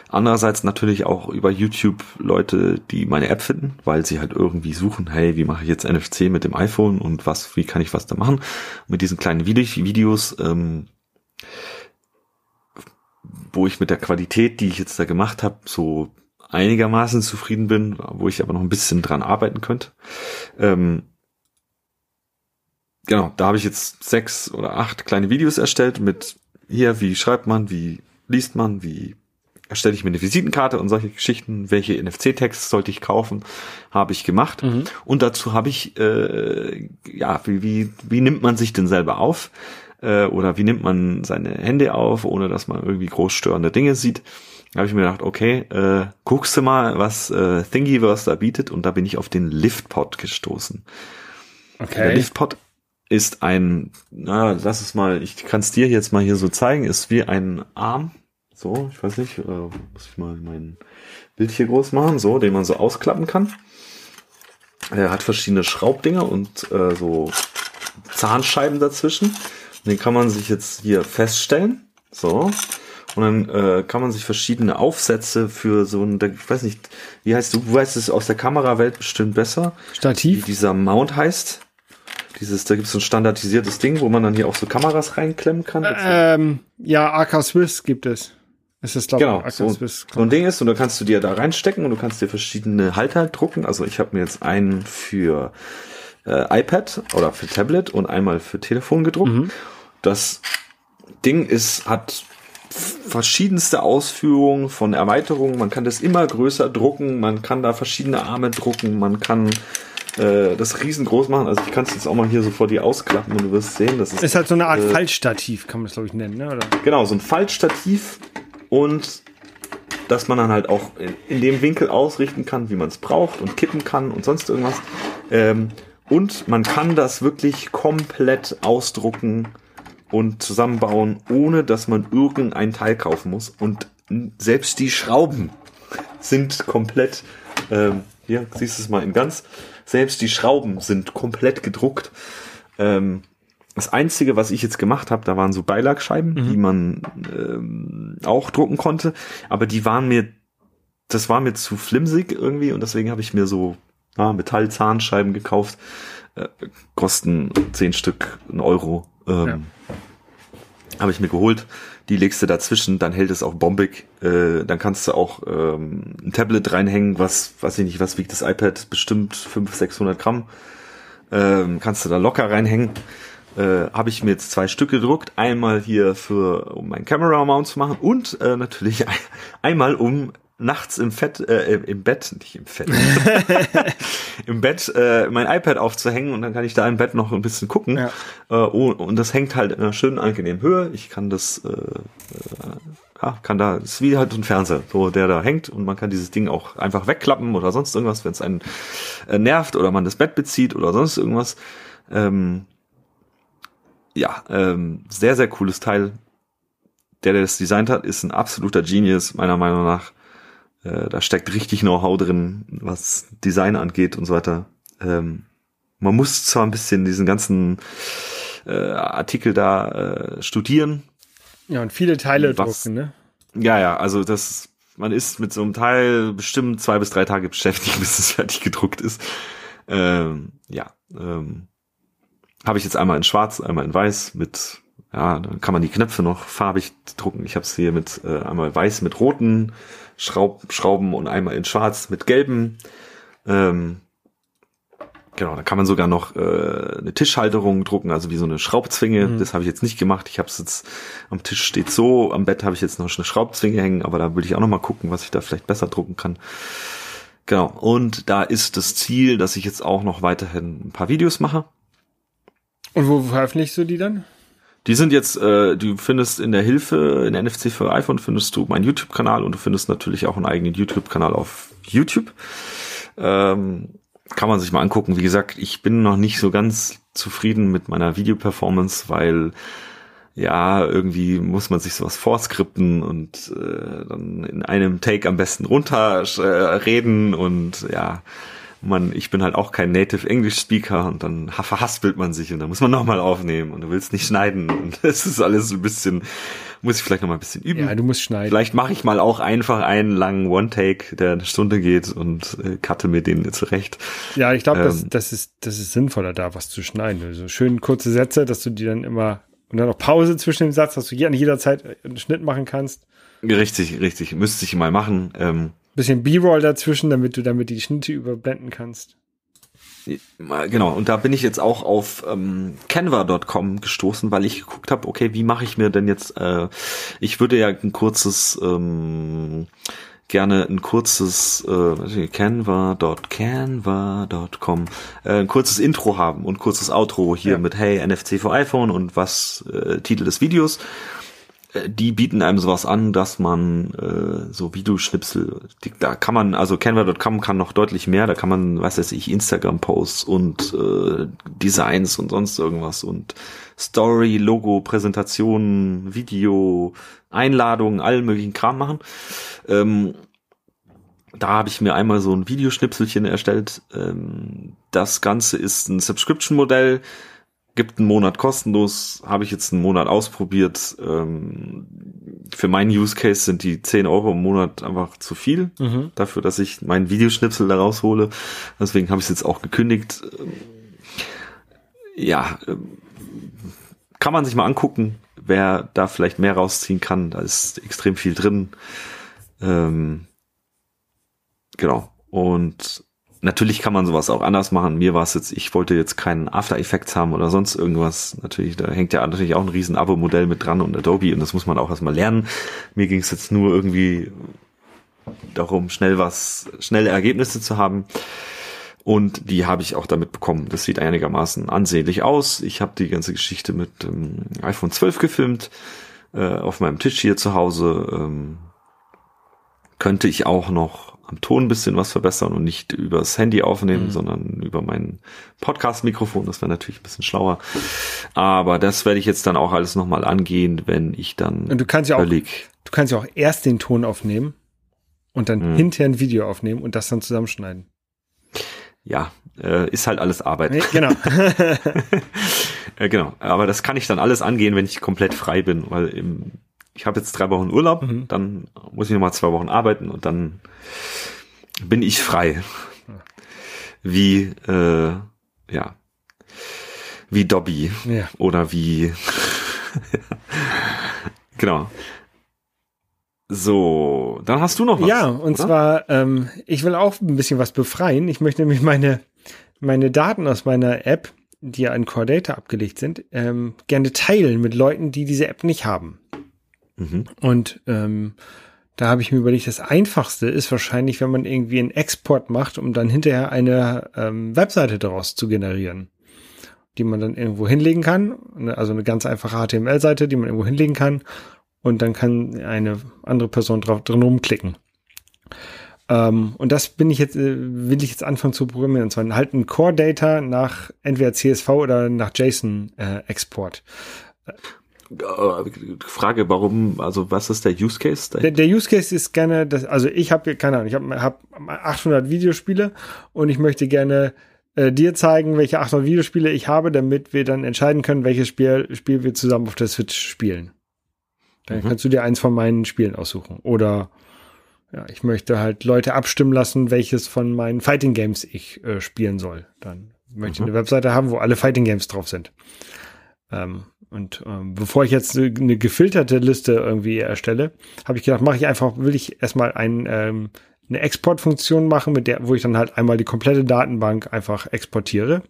andererseits natürlich auch über YouTube Leute, die meine App finden, weil sie halt irgendwie suchen, hey, wie mache ich jetzt NFC mit dem iPhone und was, wie kann ich was da machen? mit diesen kleinen Videos, ähm, wo ich mit der Qualität, die ich jetzt da gemacht habe, so einigermaßen zufrieden bin, wo ich aber noch ein bisschen dran arbeiten könnte. Ähm, genau, da habe ich jetzt sechs oder acht kleine Videos erstellt mit hier, wie schreibt man, wie liest man, wie erstelle ich mir eine Visitenkarte und solche Geschichten, welche NFC-Text sollte ich kaufen, habe ich gemacht. Mhm. Und dazu habe ich, äh, ja, wie, wie, wie nimmt man sich denn selber auf? Äh, oder wie nimmt man seine Hände auf, ohne dass man irgendwie groß störende Dinge sieht? Da habe ich mir gedacht, okay, äh, guckst du mal, was äh, Thingiverse da bietet und da bin ich auf den Liftpod gestoßen. Okay. Der Liftpod ist ein, na, lass es mal, ich kann es dir jetzt mal hier so zeigen, ist wie ein Arm. So, ich weiß nicht, äh, muss ich mal mein Bild hier groß machen, so, den man so ausklappen kann. Er hat verschiedene Schraubdinger und äh, so Zahnscheiben dazwischen. Den kann man sich jetzt hier feststellen. So. Und dann äh, kann man sich verschiedene Aufsätze für so ein, ich weiß nicht, wie heißt du, du weißt es aus der Kamerawelt bestimmt besser. Stativ. Wie dieser Mount heißt. Dieses, da gibt es so ein standardisiertes Ding, wo man dann hier auch so Kameras reinklemmen kann. Ähm, ja, AK Swiss gibt es. Es ist glaube genau, so, Swiss. so ein Ding ist und dann kannst du dir da reinstecken und du kannst dir verschiedene Halter drucken. Also ich habe mir jetzt einen für äh, iPad oder für Tablet und einmal für Telefon gedruckt. Mhm. Das Ding ist hat verschiedenste Ausführungen von Erweiterungen. Man kann das immer größer drucken, man kann da verschiedene Arme drucken, man kann äh, das riesengroß machen. Also ich kann es jetzt auch mal hier so vor dir ausklappen und du wirst sehen, das ist. Ist halt so eine Art äh, Faltstativ, kann man es glaube ich nennen, ne? Oder? Genau, so ein Faltstativ und dass man dann halt auch in, in dem Winkel ausrichten kann, wie man es braucht und kippen kann und sonst irgendwas. Ähm, und man kann das wirklich komplett ausdrucken und zusammenbauen, ohne dass man irgendein Teil kaufen muss. Und selbst die Schrauben sind komplett, ähm, hier siehst du es mal in ganz, selbst die Schrauben sind komplett gedruckt. Ähm, das Einzige, was ich jetzt gemacht habe, da waren so Beilagscheiben, mhm. die man ähm, auch drucken konnte, aber die waren mir, das war mir zu flimsig irgendwie und deswegen habe ich mir so ah, Metallzahnscheiben gekauft, äh, kosten zehn Stück einen Euro. Ähm, ja. Habe ich mir geholt. die legst du dazwischen, dann hält es auch bombig. Äh, dann kannst du auch ähm, ein Tablet reinhängen, was, weiß ich nicht, was wiegt das iPad? Bestimmt 500, 600 Gramm. Ähm, kannst du da locker reinhängen. Äh, habe ich mir jetzt zwei Stück gedruckt. Einmal hier für, um mein Camera Mount zu machen und äh, natürlich ein, einmal um nachts im Fett, äh, im Bett, nicht im Fett, im Bett äh, mein iPad aufzuhängen und dann kann ich da im Bett noch ein bisschen gucken. Ja. Äh, oh, und das hängt halt in einer schönen, angenehmen Höhe. Ich kann das, äh, äh, ja, kann da, ist wie halt ein Fernseher, so der da hängt und man kann dieses Ding auch einfach wegklappen oder sonst irgendwas, wenn es einen äh, nervt oder man das Bett bezieht oder sonst irgendwas. Ähm, ja, ähm, sehr, sehr cooles Teil. Der, der das designt hat, ist ein absoluter Genius, meiner Meinung nach. Äh, da steckt richtig Know-how drin, was Design angeht und so weiter. Ähm, man muss zwar ein bisschen diesen ganzen äh, Artikel da äh, studieren. Ja, und viele Teile was, drucken, ne? Ja, ja, also das, man ist mit so einem Teil bestimmt zwei bis drei Tage beschäftigt, bis es fertig gedruckt ist. Ähm, ja, ähm, habe ich jetzt einmal in Schwarz, einmal in Weiß mit ja, dann kann man die Knöpfe noch farbig drucken. Ich habe es hier mit äh, einmal weiß mit roten Schraub, Schrauben und einmal in schwarz mit gelben. Ähm, genau, da kann man sogar noch äh, eine Tischhalterung drucken, also wie so eine Schraubzwinge. Mhm. Das habe ich jetzt nicht gemacht. Ich habe es jetzt am Tisch steht so, am Bett habe ich jetzt noch eine Schraubzwinge hängen, aber da will ich auch noch mal gucken, was ich da vielleicht besser drucken kann. Genau, und da ist das Ziel, dass ich jetzt auch noch weiterhin ein paar Videos mache. Und wo veröffentlichst du die dann? Die sind jetzt, äh, du findest in der Hilfe, in NFC für iPhone findest du meinen YouTube-Kanal und du findest natürlich auch einen eigenen YouTube-Kanal auf YouTube. Ähm, kann man sich mal angucken. Wie gesagt, ich bin noch nicht so ganz zufrieden mit meiner Videoperformance, weil ja, irgendwie muss man sich sowas vorskripten und äh, dann in einem Take am besten runterreden äh, und ja, man, ich bin halt auch kein Native English Speaker und dann verhaspelt man sich und dann muss man nochmal aufnehmen und du willst nicht schneiden und es ist alles so ein bisschen, muss ich vielleicht nochmal ein bisschen üben. Ja, du musst schneiden. Vielleicht mache ich mal auch einfach einen langen One-Take, der eine Stunde geht und äh, cutte mir den zurecht. Ja, ich glaube, ähm, das, das, ist, das ist sinnvoller, da was zu schneiden. Also schön kurze Sätze, dass du die dann immer und dann noch Pause zwischen dem Satz, dass du an jeder Zeit einen Schnitt machen kannst. Richtig, richtig. Müsste ich mal machen. Ähm, bisschen B-Roll dazwischen, damit du damit die Schnitte überblenden kannst. Genau, und da bin ich jetzt auch auf ähm, Canva.com gestoßen, weil ich geguckt habe, okay, wie mache ich mir denn jetzt, äh, ich würde ja ein kurzes, ähm, gerne ein kurzes äh, Canva.canva.com äh, ein kurzes Intro haben und kurzes Outro hier ja. mit Hey, NFC für iPhone und was äh, Titel des Videos die bieten einem sowas an, dass man äh, so Videoschnipsel, die, da kann man, also Canva.com kann noch deutlich mehr, da kann man, was weiß ich, Instagram-Posts und äh, Designs und sonst irgendwas und Story, Logo, Präsentationen, Video, Einladungen, allen möglichen Kram machen. Ähm, da habe ich mir einmal so ein Videoschnipselchen erstellt. Ähm, das Ganze ist ein Subscription-Modell gibt einen Monat kostenlos, habe ich jetzt einen Monat ausprobiert. Ähm, für meinen Use Case sind die 10 Euro im Monat einfach zu viel mhm. dafür, dass ich meinen Videoschnipsel da raushole. Deswegen habe ich es jetzt auch gekündigt. Ja, kann man sich mal angucken, wer da vielleicht mehr rausziehen kann. Da ist extrem viel drin. Ähm, genau. Und Natürlich kann man sowas auch anders machen. Mir war es jetzt, ich wollte jetzt keinen After Effects haben oder sonst irgendwas. Natürlich, da hängt ja natürlich auch ein riesen Abo-Modell mit dran und Adobe und das muss man auch erstmal lernen. Mir ging es jetzt nur irgendwie darum, schnell was, schnelle Ergebnisse zu haben. Und die habe ich auch damit bekommen. Das sieht einigermaßen ansehnlich aus. Ich habe die ganze Geschichte mit dem iPhone 12 gefilmt, äh, auf meinem Tisch hier zu Hause. Ähm, könnte ich auch noch am Ton ein bisschen was verbessern und nicht übers Handy aufnehmen, mhm. sondern über mein Podcast-Mikrofon. Das wäre natürlich ein bisschen schlauer. Aber das werde ich jetzt dann auch alles nochmal angehen, wenn ich dann und du kannst ja auch, Du kannst ja auch erst den Ton aufnehmen und dann mhm. hinterher ein Video aufnehmen und das dann zusammenschneiden. Ja, äh, ist halt alles Arbeit. Nee, genau. äh, genau. Aber das kann ich dann alles angehen, wenn ich komplett frei bin, weil im ich habe jetzt drei Wochen Urlaub, mhm. dann muss ich nochmal zwei Wochen arbeiten und dann bin ich frei. Wie, äh, ja, wie Dobby ja. oder wie Genau. So, dann hast du noch was. Ja, und oder? zwar, ähm, ich will auch ein bisschen was befreien. Ich möchte nämlich meine, meine Daten aus meiner App, die ja an Core Data abgelegt sind, ähm, gerne teilen mit Leuten, die diese App nicht haben. Mhm. Und ähm, da habe ich mir überlegt, das Einfachste ist wahrscheinlich, wenn man irgendwie einen Export macht, um dann hinterher eine ähm, Webseite daraus zu generieren, die man dann irgendwo hinlegen kann. Also eine ganz einfache HTML-Seite, die man irgendwo hinlegen kann. Und dann kann eine andere Person drauf drin rumklicken. Ähm, und das bin ich jetzt, äh, will ich jetzt anfangen zu programmieren. Und zwar halt ein Core Data nach entweder CSV oder nach JSON-Export. Äh, Frage, warum, also was ist der Use Case? Der, der Use Case ist gerne, das, also ich habe, keine Ahnung, ich habe hab 800 Videospiele und ich möchte gerne äh, dir zeigen, welche 800 Videospiele ich habe, damit wir dann entscheiden können, welches Spiel, Spiel wir zusammen auf der Switch spielen. Dann mhm. kannst du dir eins von meinen Spielen aussuchen. Oder ja, ich möchte halt Leute abstimmen lassen, welches von meinen Fighting Games ich äh, spielen soll. Dann möchte ich mhm. eine Webseite haben, wo alle Fighting Games drauf sind. Ähm, und ähm, bevor ich jetzt eine gefilterte Liste irgendwie erstelle, habe ich gedacht, mache ich einfach, will ich erstmal ein, ähm, eine Exportfunktion machen, mit der, wo ich dann halt einmal die komplette Datenbank einfach exportiere.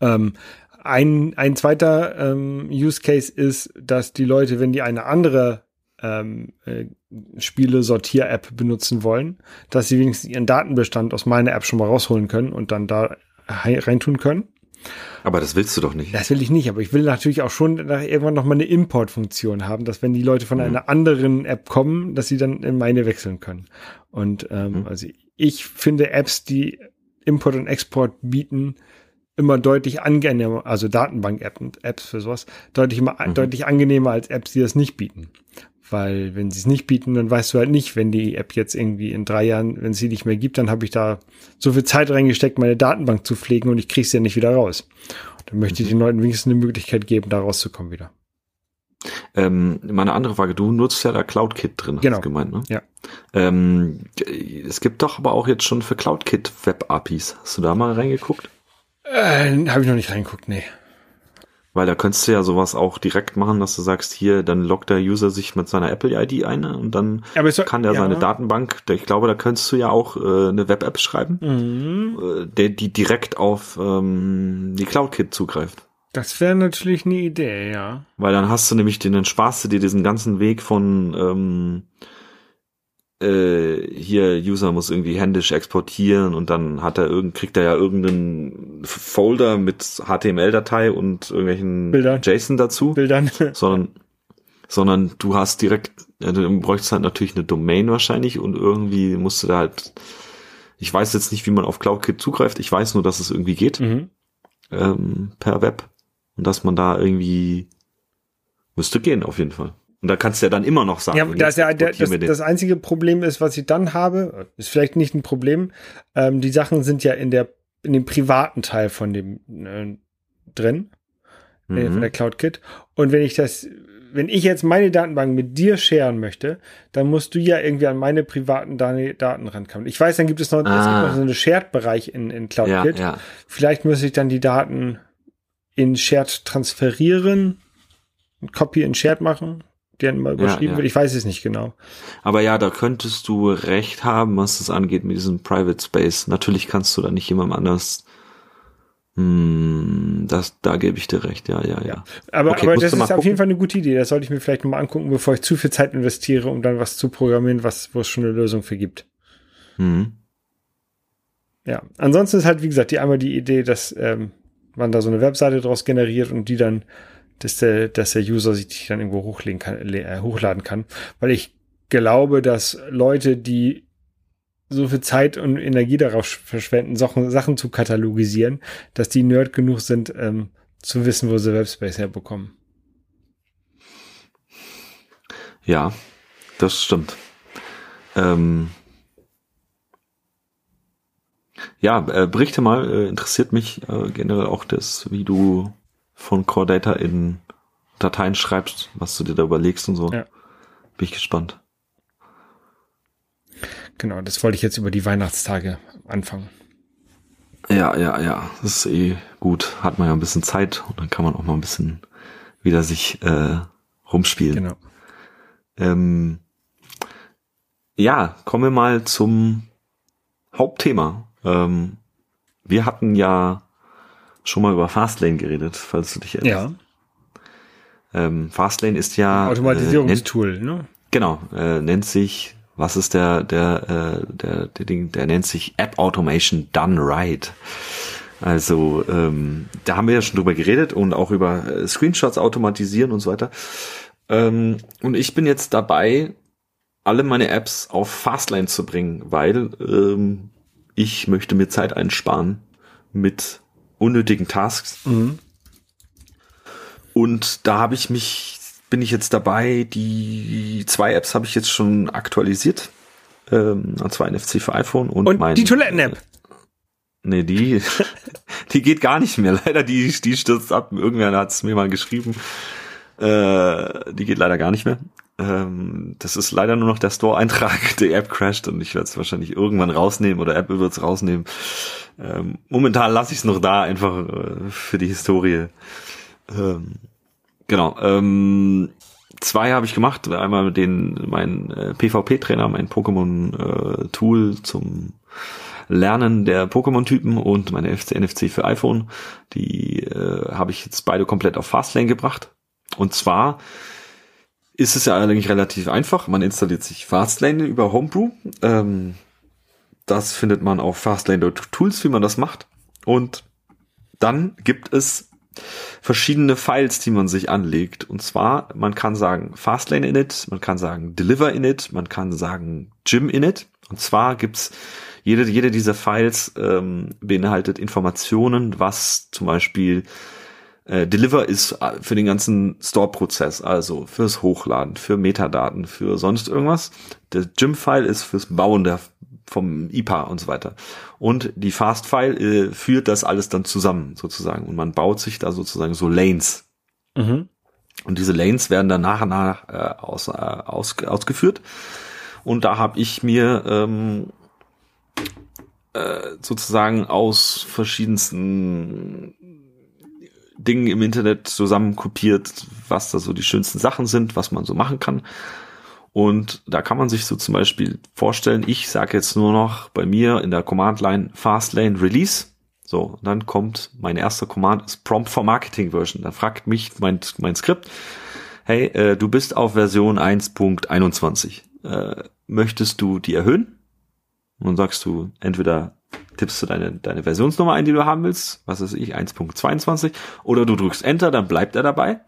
Ähm, ein, ein zweiter ähm, Use Case ist, dass die Leute, wenn die eine andere ähm, äh, Spiele-Sortier-App benutzen wollen, dass sie wenigstens ihren Datenbestand aus meiner App schon mal rausholen können und dann da reintun können. Aber das willst du doch nicht. Das will ich nicht, aber ich will natürlich auch schon irgendwann noch mal eine Import-Funktion haben, dass wenn die Leute von mhm. einer anderen App kommen, dass sie dann in meine wechseln können. Und ähm, mhm. also ich finde Apps, die Import und Export bieten, immer deutlich angenehmer, also Datenbank-Apps für sowas, deutlich, immer, mhm. deutlich angenehmer als Apps, die das nicht bieten. Weil wenn sie es nicht bieten, dann weißt du halt nicht, wenn die App jetzt irgendwie in drei Jahren, wenn sie nicht mehr gibt, dann habe ich da so viel Zeit reingesteckt, meine Datenbank zu pflegen und ich kriege sie ja nicht wieder raus. Dann möchte ich mhm. den Leuten wenigstens eine Möglichkeit geben, da rauszukommen wieder. Ähm, meine andere Frage, du nutzt ja da CloudKit drin, genau. hast du gemeint, ne? Ja. Ähm, es gibt doch aber auch jetzt schon für CloudKit Web-APIs. Hast du da mal reingeguckt? Äh, Habe ich noch nicht reingeguckt, nee. Weil da könntest du ja sowas auch direkt machen, dass du sagst, hier, dann loggt der User sich mit seiner Apple-ID ein und dann soll, kann der ja. seine Datenbank, ich glaube, da könntest du ja auch äh, eine Web-App schreiben, mhm. äh, der, die direkt auf ähm, die CloudKit zugreift. Das wäre natürlich eine Idee, ja. Weil dann hast du nämlich den, dann sparst du dir diesen ganzen Weg von ähm, äh, hier User muss irgendwie händisch exportieren und dann hat er irgend, kriegt er ja irgendeinen Folder mit HTML-Datei und irgendwelchen Bildern. JSON dazu. Bildern. sondern, sondern du hast direkt, du bräuchtest halt natürlich eine Domain wahrscheinlich und irgendwie musst du da halt, ich weiß jetzt nicht, wie man auf CloudKit zugreift, ich weiß nur, dass es irgendwie geht, mhm. ähm, per Web und dass man da irgendwie, müsste gehen auf jeden Fall. Und da kannst du ja dann immer noch sagen. Ja, das, ja der, das, das einzige Problem ist, was ich dann habe, ist vielleicht nicht ein Problem. Ähm, die Sachen sind ja in der in dem privaten Teil von dem äh, drin, äh, mhm. von der Cloud Kit. Und wenn ich das, wenn ich jetzt meine Datenbank mit dir scheren möchte, dann musst du ja irgendwie an meine privaten Daten rankommen. Ich weiß, dann gibt es noch, ah. es gibt noch so einen Shared-Bereich in, in Cloud ja. Ja. Vielleicht muss ich dann die Daten in Shared transferieren, Copy in Shared machen der mal überschrieben ja, ja. wird. Ich weiß es nicht genau. Aber ja, da könntest du recht haben, was das angeht mit diesem Private Space. Natürlich kannst du da nicht jemandem anders hm, das, da gebe ich dir recht, ja, ja, ja. Aber, okay, aber das ist auf jeden Fall eine gute Idee. Das sollte ich mir vielleicht nochmal angucken, bevor ich zu viel Zeit investiere, um dann was zu programmieren, was, wo es schon eine Lösung für gibt. Mhm. Ja, ansonsten ist halt, wie gesagt, die einmal die Idee, dass ähm, man da so eine Webseite draus generiert und die dann dass der, dass der User sich dann irgendwo hochlegen kann, äh, hochladen kann. Weil ich glaube, dass Leute, die so viel Zeit und Energie darauf verschwenden, Sachen, Sachen zu katalogisieren, dass die nerd genug sind, ähm, zu wissen, wo sie Webspace herbekommen. Ja, das stimmt. Ähm ja, äh, berichte mal, äh, interessiert mich äh, generell auch das, wie du von Core Data in Dateien schreibst, was du dir da überlegst und so. Ja. Bin ich gespannt. Genau, das wollte ich jetzt über die Weihnachtstage anfangen. Ja, ja, ja, das ist eh gut. Hat man ja ein bisschen Zeit und dann kann man auch mal ein bisschen wieder sich äh, rumspielen. Genau. Ähm, ja, kommen wir mal zum Hauptthema. Ähm, wir hatten ja schon mal über Fastlane geredet, falls du dich erinnerst. Ja. Ähm, Fastlane ist ja Automatisierungstool, äh, ne? Genau, äh, nennt sich, was ist der der äh, der der Ding, der nennt sich App Automation Done Right. Also ähm, da haben wir ja schon drüber geredet und auch über äh, Screenshots automatisieren und so weiter. Ähm, und ich bin jetzt dabei, alle meine Apps auf Fastlane zu bringen, weil ähm, ich möchte mir Zeit einsparen mit unnötigen Tasks. Mhm. Und da habe ich mich, bin ich jetzt dabei, die zwei Apps habe ich jetzt schon aktualisiert. Ähm, und zwar NFC für iPhone und, Und mein, die Toiletten-App. Nee, die, die geht gar nicht mehr. Leider, die, die stürzt ab. Irgendwer hat es mir mal geschrieben. Äh, die geht leider gar nicht mehr. Ähm, das ist leider nur noch der Store-Eintrag. Die App crasht und ich werde es wahrscheinlich irgendwann rausnehmen oder Apple wird es rausnehmen. Ähm, momentan lasse ich es noch da, einfach äh, für die Historie. Ähm, genau. Ähm, zwei habe ich gemacht. Einmal den mein äh, PvP-Trainer, mein Pokémon-Tool zum Lernen der Pokémon-Typen und meine FC NFC für iPhone. Die äh, habe ich jetzt beide komplett auf Fastlane gebracht. Und zwar ist es ja eigentlich relativ einfach. Man installiert sich Fastlane über Homebrew. Ähm, das findet man auf Fastlane.tools, wie man das macht. Und dann gibt es verschiedene Files, die man sich anlegt. Und zwar, man kann sagen Fastlane init, man kann sagen Deliver init, man kann sagen Gym init. Und zwar gibt's jede, jede dieser Files ähm, beinhaltet Informationen, was zum Beispiel äh, Deliver ist äh, für den ganzen Store-Prozess, also fürs Hochladen, für Metadaten, für sonst irgendwas. Der Gym-File ist fürs Bauen der vom IPA und so weiter. Und die Fast-File äh, führt das alles dann zusammen sozusagen und man baut sich da sozusagen so Lanes. Mhm. Und diese Lanes werden dann nach und nach äh, aus, äh, aus, ausgeführt. Und da habe ich mir ähm, äh, sozusagen aus verschiedensten Dingen im Internet zusammen kopiert, was da so die schönsten Sachen sind, was man so machen kann. Und da kann man sich so zum Beispiel vorstellen, ich sage jetzt nur noch bei mir in der Command-Line Fastlane Release. So, dann kommt mein erster Command ist Prompt for Marketing Version. Dann fragt mich mein, mein Skript, hey, äh, du bist auf Version 1.21. Äh, möchtest du die erhöhen? Und dann sagst du entweder tippst du deine, deine Versionsnummer ein, die du haben willst, was weiß ich, 1.22, oder du drückst Enter, dann bleibt er dabei.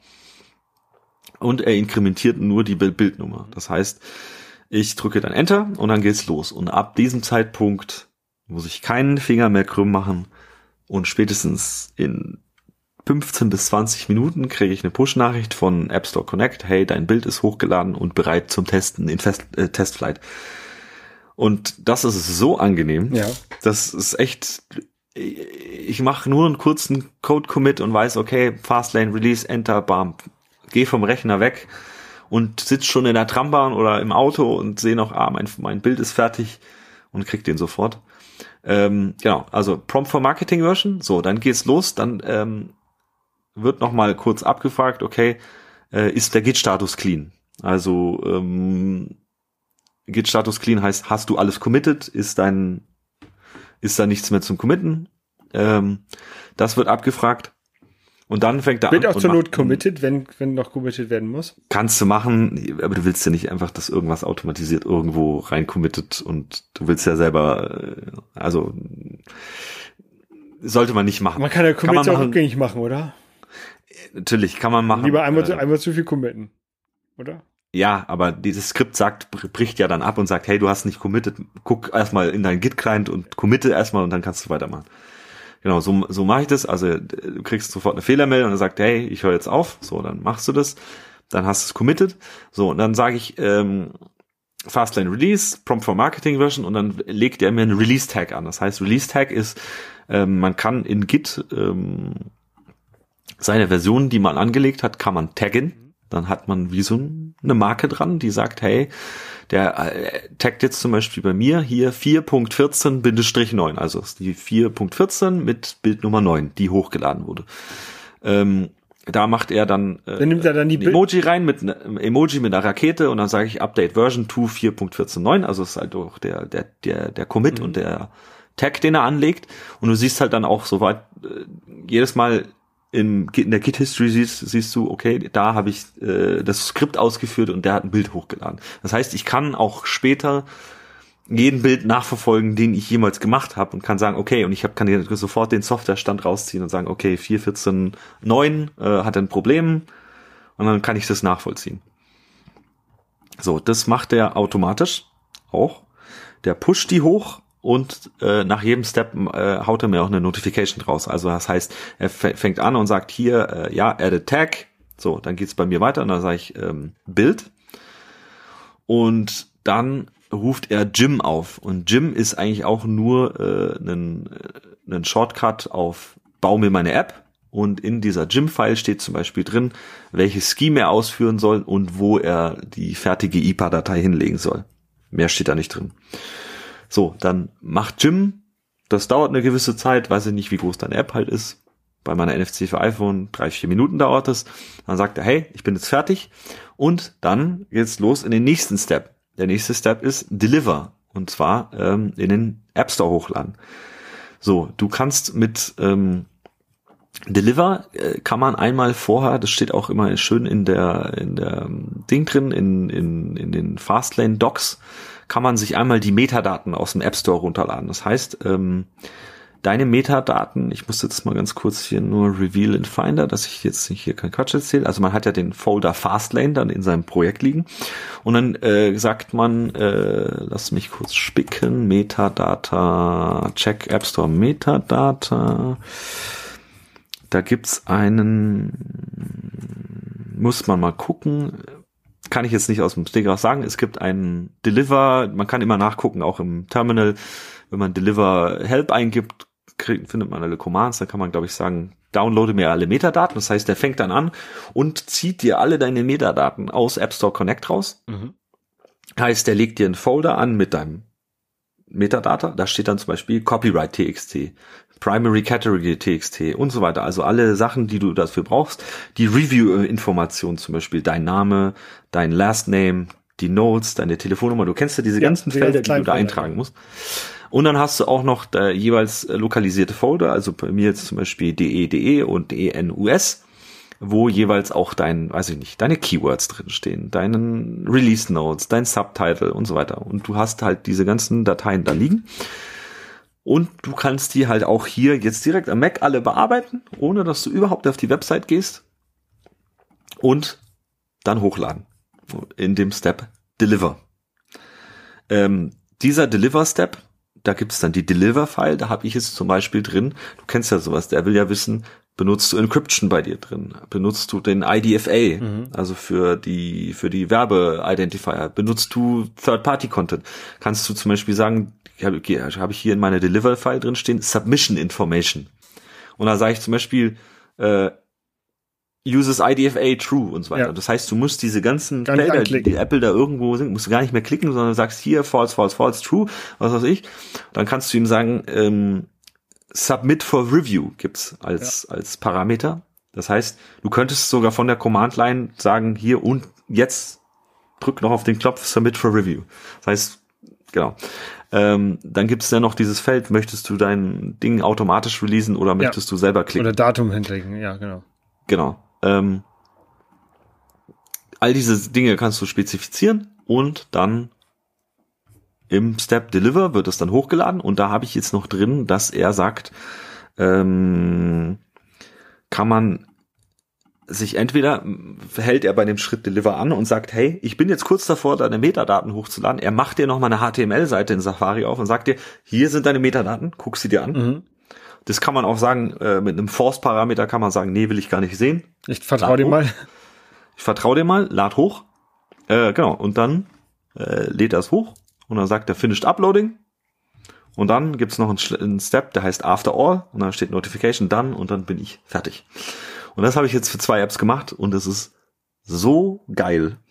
Und er inkrementiert nur die Bildnummer. Das heißt, ich drücke dann Enter und dann geht's los. Und ab diesem Zeitpunkt muss ich keinen Finger mehr krümm machen und spätestens in 15 bis 20 Minuten kriege ich eine Push-Nachricht von App Store Connect. Hey, dein Bild ist hochgeladen und bereit zum Testen in Fest, äh, Testflight. Und das ist so angenehm. Ja. Das ist echt. Ich mache nur einen kurzen Code-Commit und weiß, okay, Fastlane Release, Enter, bam, geh vom Rechner weg und sitz schon in der Trambahn oder im Auto und sehe noch, ah, mein, mein Bild ist fertig und krieg den sofort. Ähm, genau, also Prompt for Marketing Version. So, dann geht's los. Dann ähm, wird noch mal kurz abgefragt, okay, äh, ist der Git-Status clean? Also ähm, Git-Status clean heißt, hast du alles committed? Ist dein, ist da nichts mehr zum Committen? Ähm, das wird abgefragt. Und dann fängt er Wird an. auch und zur Not committed, wenn, wenn noch committed werden muss. Kannst du machen, aber du willst ja nicht einfach, dass irgendwas automatisiert irgendwo rein committed und du willst ja selber, äh, also sollte man nicht machen. Man kann ja Commits auch rückgängig machen, oder? Natürlich kann man machen. Lieber einmal, zu, äh, einmal zu viel committen. Oder? Ja, aber dieses Skript sagt, br- bricht ja dann ab und sagt, hey, du hast nicht committed, guck erstmal in deinen Git-Client und committe erstmal und dann kannst du weitermachen. Genau, so, so mache ich das. Also du kriegst sofort eine Fehlermeldung und er sagt, hey, ich höre jetzt auf. So, dann machst du das. Dann hast du es committed. So, und dann sage ich, ähm, Fastlane Release, Prompt for Marketing Version und dann legt er mir einen Release Tag an. Das heißt, Release Tag ist, ähm, man kann in Git ähm, seine Version, die man angelegt hat, kann man taggen. Dann hat man wie so eine Marke dran, die sagt, hey, der äh, taggt jetzt zum Beispiel bei mir hier 4.14-9, also die 4.14 mit Bildnummer 9, die hochgeladen wurde. Ähm, da macht er dann, äh, dann nimmt er dann die Emoji rein mit einem Emoji mit einer Rakete und dann sage ich Update Version 2 4.14.9, also ist halt auch der der der der Commit mhm. und der Tag, den er anlegt und du siehst halt dann auch soweit äh, jedes Mal im, in der Git History siehst, siehst du, okay, da habe ich äh, das Skript ausgeführt und der hat ein Bild hochgeladen. Das heißt, ich kann auch später jeden Bild nachverfolgen, den ich jemals gemacht habe und kann sagen, okay, und ich hab, kann sofort den Softwarestand rausziehen und sagen, okay, 4.14.9 äh, hat ein Problem und dann kann ich das nachvollziehen. So, das macht er automatisch auch. Der pusht die hoch und äh, nach jedem Step äh, haut er mir auch eine Notification raus. Also das heißt, er fängt an und sagt hier, äh, ja, add a tag. So, dann geht's bei mir weiter und dann sage ich ähm, Bild. Und dann ruft er Jim auf. Und Jim ist eigentlich auch nur äh, ein, äh, ein Shortcut auf Bau mir meine App. Und in dieser Jim-File steht zum Beispiel drin, welches Scheme er ausführen soll und wo er die fertige IPA-Datei hinlegen soll. Mehr steht da nicht drin. So, dann macht Jim, das dauert eine gewisse Zeit, weiß ich nicht, wie groß deine App halt ist. Bei meiner NFC für iPhone drei, vier Minuten dauert es. Dann sagt er, hey, ich bin jetzt fertig. Und dann geht's los in den nächsten Step. Der nächste Step ist Deliver. Und zwar ähm, in den App Store hochladen. So, du kannst mit ähm, Deliver äh, kann man einmal vorher, das steht auch immer schön in der in der ähm, Ding drin, in, in, in den Fastlane Docs, kann man sich einmal die Metadaten aus dem App Store runterladen. Das heißt, ähm, deine Metadaten, ich muss jetzt mal ganz kurz hier nur Reveal in Finder, dass ich jetzt hier kein Quatsch erzähle. Also man hat ja den Folder Fastlane dann in seinem Projekt liegen und dann äh, sagt man, äh, lass mich kurz spicken, Metadata, check App Store Metadata. Da gibt's einen, muss man mal gucken, kann ich jetzt nicht aus dem Stegreif sagen. Es gibt einen Deliver, man kann immer nachgucken, auch im Terminal, wenn man Deliver Help eingibt, kriegt, findet man alle Commands, dann kann man, glaube ich, sagen, downloade mir alle Metadaten. Das heißt, der fängt dann an und zieht dir alle deine Metadaten aus App Store Connect raus. Mhm. Heißt, der legt dir einen Folder an mit deinem Metadata. Da steht dann zum Beispiel Copyright TXT, Primary Category TXT und so weiter. Also alle Sachen, die du dafür brauchst. Die Review-Information zum Beispiel, dein Name, dein Last Name, die Notes, deine Telefonnummer. Du kennst ja diese ja, ganzen die Felder, die du da eintragen musst. Und dann hast du auch noch da jeweils lokalisierte Folder, also bei mir jetzt zum Beispiel DE.DE und DENUS, wo jeweils auch dein, weiß ich nicht, deine Keywords drinstehen, deinen Release Notes, dein Subtitle und so weiter. Und du hast halt diese ganzen Dateien da liegen. Und du kannst die halt auch hier jetzt direkt am Mac alle bearbeiten, ohne dass du überhaupt auf die Website gehst. Und dann hochladen. In dem Step Deliver. Ähm, dieser Deliver-Step da gibt's dann die Deliver-File, da habe ich es zum Beispiel drin. Du kennst ja sowas, der will ja wissen, benutzt du Encryption bei dir drin? Benutzt du den IDFA, mhm. also für die, für die Werbe-Identifier? Benutzt du Third-Party-Content? Kannst du zum Beispiel sagen, habe hab ich hier in meiner Deliver-File drin stehen, Submission Information. Und da sage ich zum Beispiel, äh, uses IDFA true und so weiter. Ja. Das heißt, du musst diese ganzen Felder, die, die Apple da irgendwo sind, musst du gar nicht mehr klicken, sondern sagst hier false, false, false, true, was weiß ich. Dann kannst du ihm sagen, ähm, submit for review gibt's als, ja. als Parameter. Das heißt, du könntest sogar von der Command Line sagen, hier und jetzt drück noch auf den Knopf submit for review. Das heißt, genau. Ähm, dann gibt es ja noch dieses Feld, möchtest du dein Ding automatisch releasen oder möchtest ja. du selber klicken? Oder Datum hinterlegen, ja, genau. Genau. Ähm, all diese Dinge kannst du spezifizieren und dann im Step Deliver wird es dann hochgeladen und da habe ich jetzt noch drin, dass er sagt, ähm, kann man sich entweder hält er bei dem Schritt Deliver an und sagt, hey, ich bin jetzt kurz davor, deine Metadaten hochzuladen. Er macht dir nochmal eine HTML-Seite in Safari auf und sagt dir, hier sind deine Metadaten, guck sie dir an. Mhm. Das kann man auch sagen, äh, mit einem Force-Parameter kann man sagen, nee, will ich gar nicht sehen. Ich vertraue dir mal. Ich vertraue dir mal, lad hoch. Äh, genau, und dann äh, lädt er es hoch und dann sagt er Finished Uploading. Und dann gibt's noch einen, einen, Step, der heißt After All und dann steht Notification Done und dann bin ich fertig. Und das habe ich jetzt für zwei Apps gemacht und es ist so geil.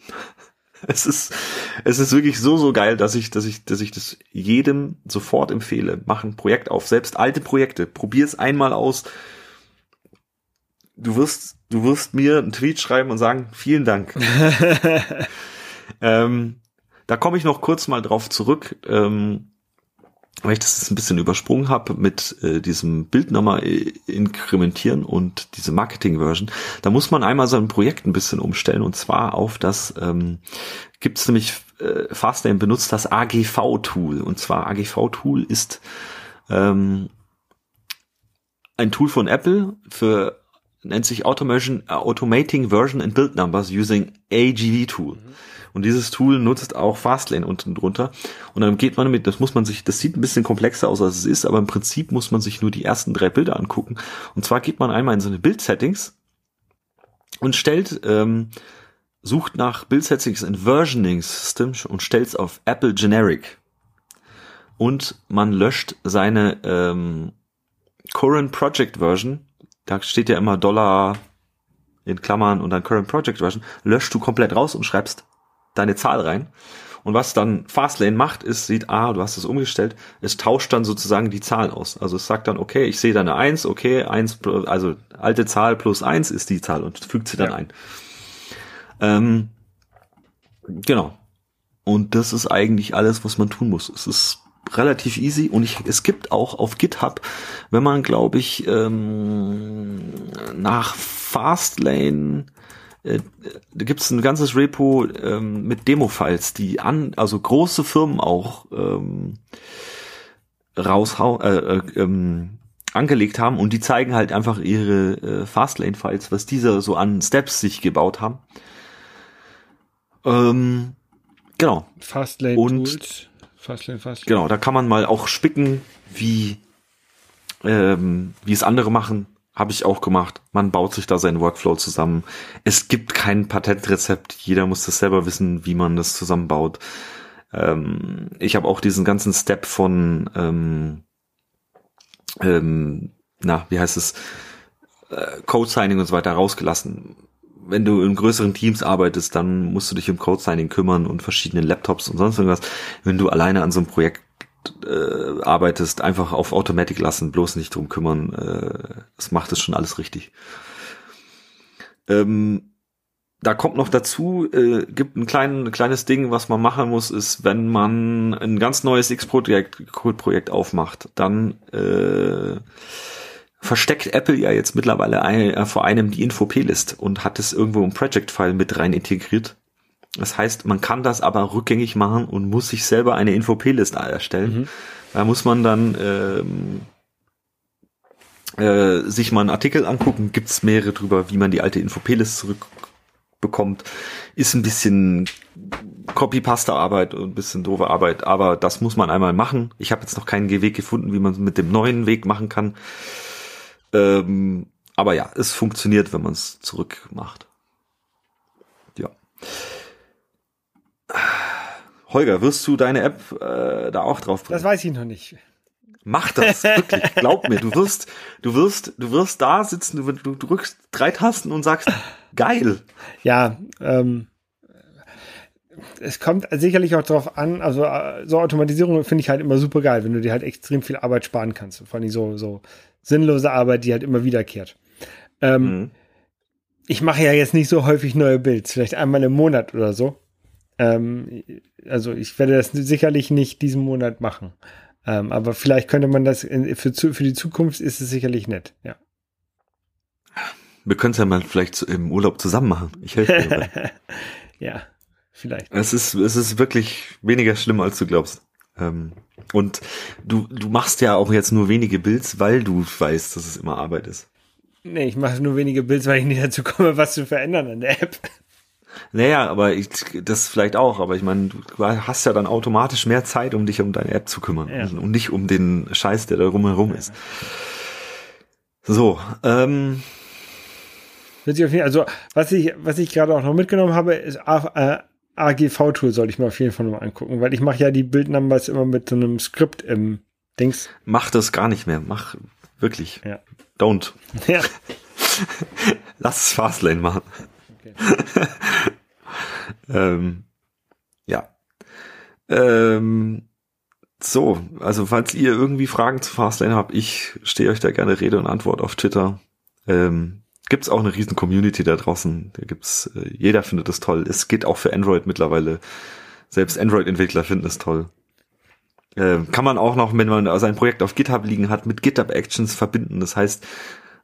Es ist, es ist wirklich so, so geil, dass ich, dass ich, dass ich das jedem sofort empfehle. Mach ein Projekt auf. Selbst alte Projekte. Probier es einmal aus. du wirst, du wirst mir einen Tweet schreiben und sagen, vielen Dank. ähm, da komme ich noch kurz mal drauf zurück, ähm, weil ich das ein bisschen übersprungen habe mit äh, diesem Bild nochmal inkrementieren und diese Marketing-Version. Da muss man einmal sein Projekt ein bisschen umstellen und zwar auf das, ähm, gibt es nämlich, äh, Fastlane benutzt das AGV-Tool und zwar AGV-Tool ist ähm, ein Tool von Apple für nennt sich Automation, Automating Version and Build Numbers using AGV Tool. Mhm. Und dieses Tool nutzt auch Fastlane unten drunter. Und dann geht man mit, das muss man sich, das sieht ein bisschen komplexer aus, als es ist, aber im Prinzip muss man sich nur die ersten drei Bilder angucken. Und zwar geht man einmal in seine Bild-Settings und stellt, ähm, sucht nach Bild-Settings in Versioning System und stellt es auf Apple Generic. Und man löscht seine ähm, Current Project Version. Da steht ja immer Dollar in Klammern und dann Current Project Version. Löscht du komplett raus und schreibst deine Zahl rein. Und was dann Fastlane macht, ist, sieht, ah, du hast es umgestellt, es tauscht dann sozusagen die Zahlen aus. Also es sagt dann, okay, ich sehe da eine 1, okay, 1, also alte Zahl plus 1 ist die Zahl und fügt sie dann ja. ein. Ähm, genau. Und das ist eigentlich alles, was man tun muss. Es ist relativ easy und ich, es gibt auch auf GitHub, wenn man, glaube ich, ähm, nach Fastlane äh, da gibt es ein ganzes Repo ähm, mit Demo-Files, die an, also große Firmen auch ähm, raushau, äh, äh, ähm, angelegt haben und die zeigen halt einfach ihre äh, Fastlane-Files, was diese so an Steps sich gebaut haben. Ähm, genau. Fastlane Fastlane, Fastlane. Genau, da kann man mal auch spicken, wie ähm, wie es andere machen habe ich auch gemacht. Man baut sich da seinen Workflow zusammen. Es gibt kein Patentrezept. Jeder muss das selber wissen, wie man das zusammenbaut. Ähm, ich habe auch diesen ganzen Step von, ähm, ähm, na, wie heißt es, äh, Code Signing und so weiter rausgelassen. Wenn du in größeren Teams arbeitest, dann musst du dich um Code Signing kümmern und verschiedene Laptops und sonst irgendwas. Wenn du alleine an so einem Projekt äh, arbeitest, einfach auf Automatic lassen, bloß nicht drum kümmern. Äh, das macht es schon alles richtig. Ähm, da kommt noch dazu, äh, gibt ein, klein, ein kleines Ding, was man machen muss, ist, wenn man ein ganz neues X-Projekt Projekt aufmacht, dann äh, versteckt Apple ja jetzt mittlerweile ein, äh, vor einem die Info-P-List und hat es irgendwo im Project-File mit rein integriert. Das heißt, man kann das aber rückgängig machen und muss sich selber eine Info-P-Liste erstellen. Mhm. Da muss man dann ähm, äh, sich mal einen Artikel angucken, gibt's mehrere drüber, wie man die alte Info-P-Liste zurückbekommt. Ist ein bisschen Copy-Pasta-Arbeit und ein bisschen doofe Arbeit, aber das muss man einmal machen. Ich habe jetzt noch keinen Weg gefunden, wie man es mit dem neuen Weg machen kann. Ähm, aber ja, es funktioniert, wenn man es zurück macht. Ja. Holger, wirst du deine App äh, da auch drauf bringen? Das weiß ich noch nicht. Mach das, wirklich. Glaub mir, du wirst, du wirst, du wirst da sitzen, du, du drückst drei Tasten und sagst, geil. Ja, ähm, es kommt sicherlich auch darauf an, also äh, so Automatisierung finde ich halt immer super geil, wenn du dir halt extrem viel Arbeit sparen kannst. Vor allem so, so sinnlose Arbeit, die halt immer wiederkehrt. Ähm, mhm. Ich mache ja jetzt nicht so häufig neue Builds, vielleicht einmal im Monat oder so. Ähm, also ich werde das sicherlich nicht diesen Monat machen. Ähm, aber vielleicht könnte man das in, für, für die Zukunft ist es sicherlich nett, ja. Wir können es ja mal vielleicht im Urlaub zusammen machen. Ich helfe dir ja, vielleicht. Es ist, es ist wirklich weniger schlimm, als du glaubst. Ähm, und du, du machst ja auch jetzt nur wenige Builds, weil du weißt, dass es immer Arbeit ist. Nee, ich mache nur wenige Builds, weil ich nicht dazu komme, was zu verändern an der App. Naja, aber ich, das vielleicht auch, aber ich meine, du hast ja dann automatisch mehr Zeit, um dich um deine App zu kümmern ja. und nicht um den Scheiß, der da rumherum ist. So, ähm. Also, was ich, was ich gerade auch noch mitgenommen habe, ist äh, AGV-Tool sollte ich mir auf jeden Fall noch mal angucken, weil ich mache ja die Bildnumbers immer mit so einem Skript im Dings. Mach das gar nicht mehr. Mach wirklich. Ja. Don't. Ja. Lass es Fastlane machen. Okay. ähm, ja. Ähm, so, also falls ihr irgendwie Fragen zu Fastlane habt, ich stehe euch da gerne Rede und Antwort auf Twitter. Ähm, gibt's auch eine riesen Community da draußen. Da gibt's, äh, jeder findet das toll. Es geht auch für Android mittlerweile. Selbst Android-Entwickler finden es toll. Äh, kann man auch noch, wenn man sein Projekt auf GitHub liegen hat, mit GitHub Actions verbinden. Das heißt,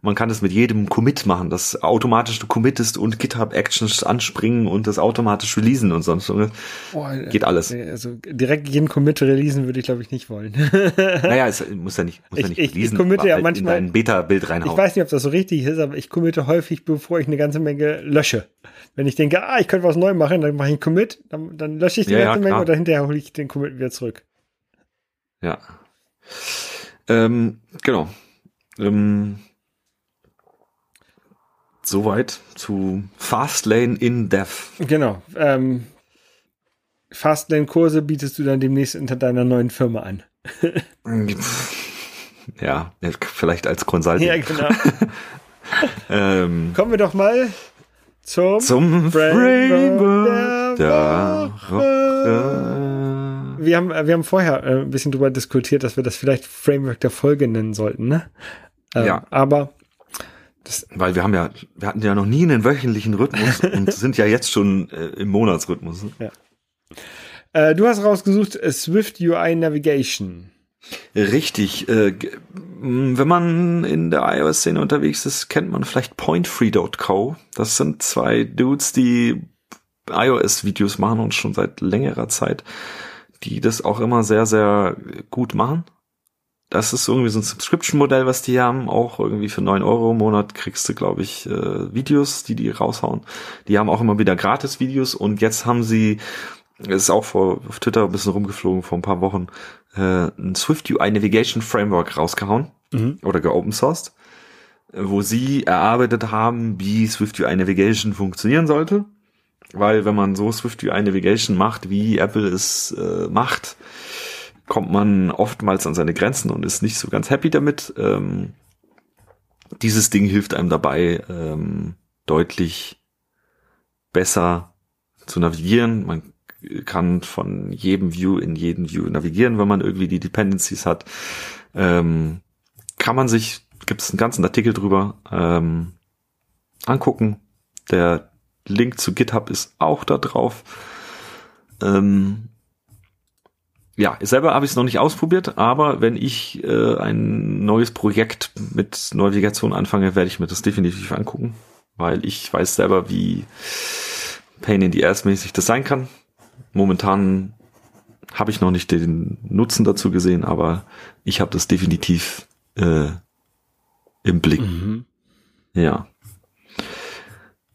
man kann es mit jedem Commit machen, das automatisch du committest und GitHub Actions anspringen und das automatisch releasen und sonst was. Boah, Geht alles. Also direkt jeden Commit releasen würde ich glaube ich nicht wollen. naja, es muss ja nicht, muss ich, ja nicht ich, releasen, ich committe ja halt manchmal in dein Beta-Bild reinhauen. Ich weiß nicht, ob das so richtig ist, aber ich committe häufig, bevor ich eine ganze Menge lösche. Wenn ich denke, ah, ich könnte was neu machen, dann mache ich einen Commit, dann, dann lösche ich die ja, ganze ja, Menge und hinterher hole ich den Commit wieder zurück. Ja. Ähm, genau. Ähm, Soweit zu Fastlane in Dev. Genau. Ähm, Fastlane-Kurse bietest du dann demnächst unter deiner neuen Firma an. ja, vielleicht als Consultant. Ja, genau. ähm, Kommen wir doch mal zum, zum Framework der, Woche. Wir haben, wir haben vorher äh, ein bisschen drüber diskutiert, dass wir das vielleicht Framework der Folge nennen sollten, ne? Ähm, ja. Aber das, Weil wir haben ja, wir hatten ja noch nie einen wöchentlichen Rhythmus und sind ja jetzt schon äh, im Monatsrhythmus. Ja. Äh, du hast rausgesucht äh, Swift UI Navigation. Richtig. Äh, wenn man in der iOS-Szene unterwegs ist, kennt man vielleicht PointFree.co. Das sind zwei Dudes, die iOS-Videos machen und schon seit längerer Zeit, die das auch immer sehr, sehr gut machen das ist irgendwie so ein Subscription-Modell, was die haben. Auch irgendwie für neun Euro im Monat kriegst du, glaube ich, äh, Videos, die die raushauen. Die haben auch immer wieder Gratis-Videos und jetzt haben sie, ist auch vor, auf Twitter ein bisschen rumgeflogen vor ein paar Wochen, äh, ein Swift UI Navigation Framework rausgehauen mhm. oder geopen sourced, wo sie erarbeitet haben, wie Swift UI Navigation funktionieren sollte. Weil wenn man so Swift UI Navigation macht, wie Apple es äh, macht, kommt man oftmals an seine Grenzen und ist nicht so ganz happy damit. Ähm, dieses Ding hilft einem dabei, ähm, deutlich besser zu navigieren. Man kann von jedem View in jeden View navigieren, wenn man irgendwie die Dependencies hat. Ähm, kann man sich, gibt es einen ganzen Artikel drüber, ähm, angucken. Der Link zu GitHub ist auch da drauf. Ähm, ja, selber habe ich es noch nicht ausprobiert, aber wenn ich äh, ein neues Projekt mit Navigation anfange, werde ich mir das definitiv angucken, weil ich weiß selber, wie Pain in the Ass mäßig das sein kann. Momentan habe ich noch nicht den Nutzen dazu gesehen, aber ich habe das definitiv äh, im Blick. Mhm. Ja.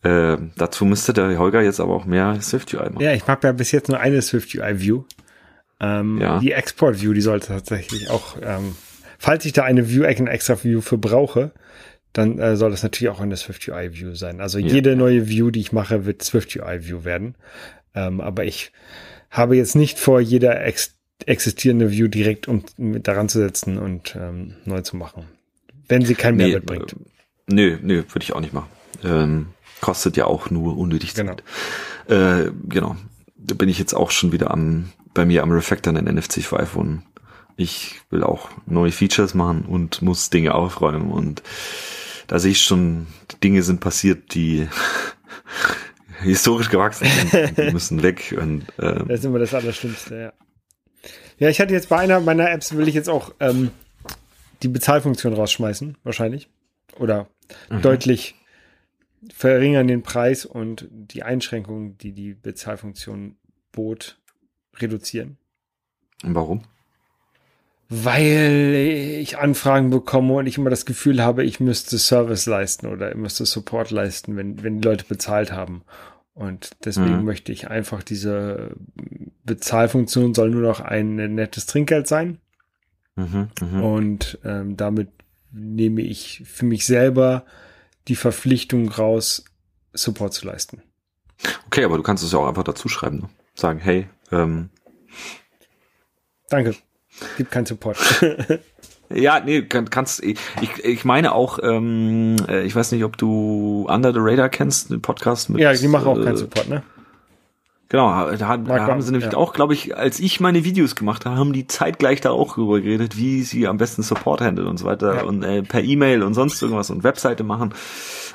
Äh, dazu müsste der Holger jetzt aber auch mehr Swift UI machen. Ja, ich habe ja bis jetzt nur eine Swift UI View. Ähm, ja. Die Export View, die sollte tatsächlich auch, ähm, falls ich da eine View, eine extra View für brauche, dann äh, soll das natürlich auch eine Swift UI View sein. Also ja. jede neue View, die ich mache, wird Swift UI View werden. Ähm, aber ich habe jetzt nicht vor, jeder ex existierende View direkt um daran zu setzen und ähm, neu zu machen. Wenn sie keinen Mehrwert nee, bringt. Äh, nö, nö, würde ich auch nicht machen. Ähm, kostet ja auch nur unnötig Zeit. Genau. Äh, genau. Da bin ich jetzt auch schon wieder am bei mir am Refactor in NFC 5 und ich will auch neue Features machen und muss Dinge aufräumen und da sehe ich schon, Dinge sind passiert, die historisch gewachsen sind, die müssen weg und ähm, das ist immer das Allerschlimmste, ja. Ja, ich hatte jetzt bei einer meiner Apps will ich jetzt auch ähm, die Bezahlfunktion rausschmeißen, wahrscheinlich. Oder mhm. deutlich verringern den Preis und die Einschränkungen, die die Bezahlfunktion bot, reduzieren. Und warum? Weil ich Anfragen bekomme und ich immer das Gefühl habe, ich müsste Service leisten oder ich müsste Support leisten, wenn, wenn die Leute bezahlt haben. Und deswegen mhm. möchte ich einfach diese Bezahlfunktion soll nur noch ein nettes Trinkgeld sein. Mhm, mh. Und ähm, damit nehme ich für mich selber die Verpflichtung raus, Support zu leisten. Okay, aber du kannst es ja auch einfach dazu schreiben. Ne? Sagen, hey, ähm, Danke. Gibt keinen Support. Ja, nee, kann, kannst ich, ich meine auch, ähm, äh, ich weiß nicht, ob du Under the Radar kennst, den Podcast mit. Ja, die machen auch äh, keinen Support, ne? Genau, da, haben sie nämlich ja. auch, glaube ich, als ich meine Videos gemacht habe, haben die zeitgleich da auch drüber geredet, wie sie am besten Support handeln und so weiter ja. und äh, per E-Mail und sonst irgendwas und Webseite machen.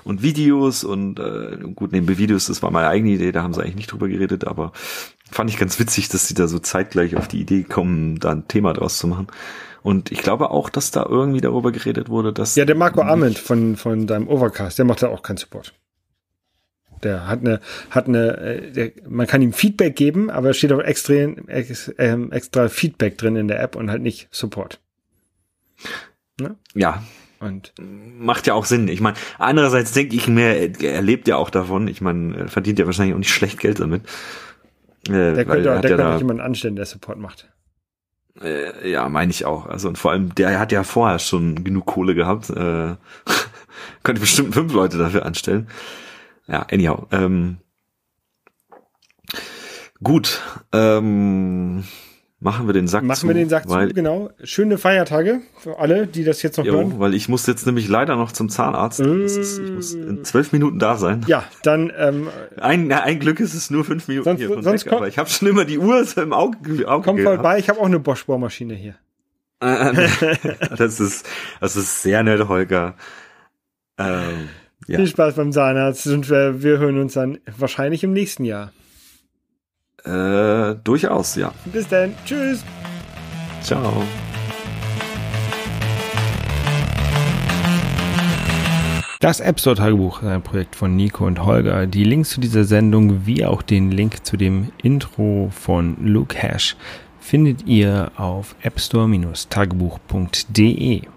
und Videos und äh, gut, neben Videos, das war meine eigene Idee, da haben sie eigentlich nicht drüber geredet, aber fand ich ganz witzig, dass sie da so zeitgleich auf die Idee kommen, da ein Thema draus zu machen. Und ich glaube auch, dass da irgendwie darüber geredet wurde, dass. Ja, der Marco Arment von, von deinem Overcast, der macht da auch keinen Support. Der hat eine, hat eine, äh, der, man kann ihm Feedback geben, aber steht auch extra, ex, ähm, extra Feedback drin in der App und halt nicht Support. Ne? Ja. Und macht ja auch Sinn. Ich meine, andererseits denke ich mir, er lebt ja auch davon. Ich meine, er verdient ja wahrscheinlich auch nicht schlecht Geld damit. Äh, der könnte, der könnte jemanden anstellen, der Support macht. Äh, ja, meine ich auch. Also und vor allem, der hat ja vorher schon genug Kohle gehabt. Äh, könnte bestimmt fünf Leute dafür anstellen. Ja, anyhow. Ähm, gut. Ähm, machen wir den Sack machen zu. Machen wir den Sack weil, zu, genau. Schöne Feiertage für alle, die das jetzt noch jo, hören. Weil ich muss jetzt nämlich leider noch zum Zahnarzt. Ist, ich muss in zwölf Minuten da sein. Ja, dann ähm, ein, ein Glück ist es nur fünf Minuten sonst, hier von sonst weg, kommt, aber ich habe schon immer die Uhr im Auge, Auge Komm vorbei, ich habe auch eine Bosch-Bohrmaschine hier. das ist das ist sehr nett, Holger. Ähm, ja. Viel Spaß beim Zahnarzt und wir, wir hören uns dann wahrscheinlich im nächsten Jahr. Äh, durchaus, ja. Bis dann. Tschüss. Ciao. Das App Store Tagebuch ist ein Projekt von Nico und Holger. Die Links zu dieser Sendung wie auch den Link zu dem Intro von Luke Hash findet ihr auf appstore-tagebuch.de.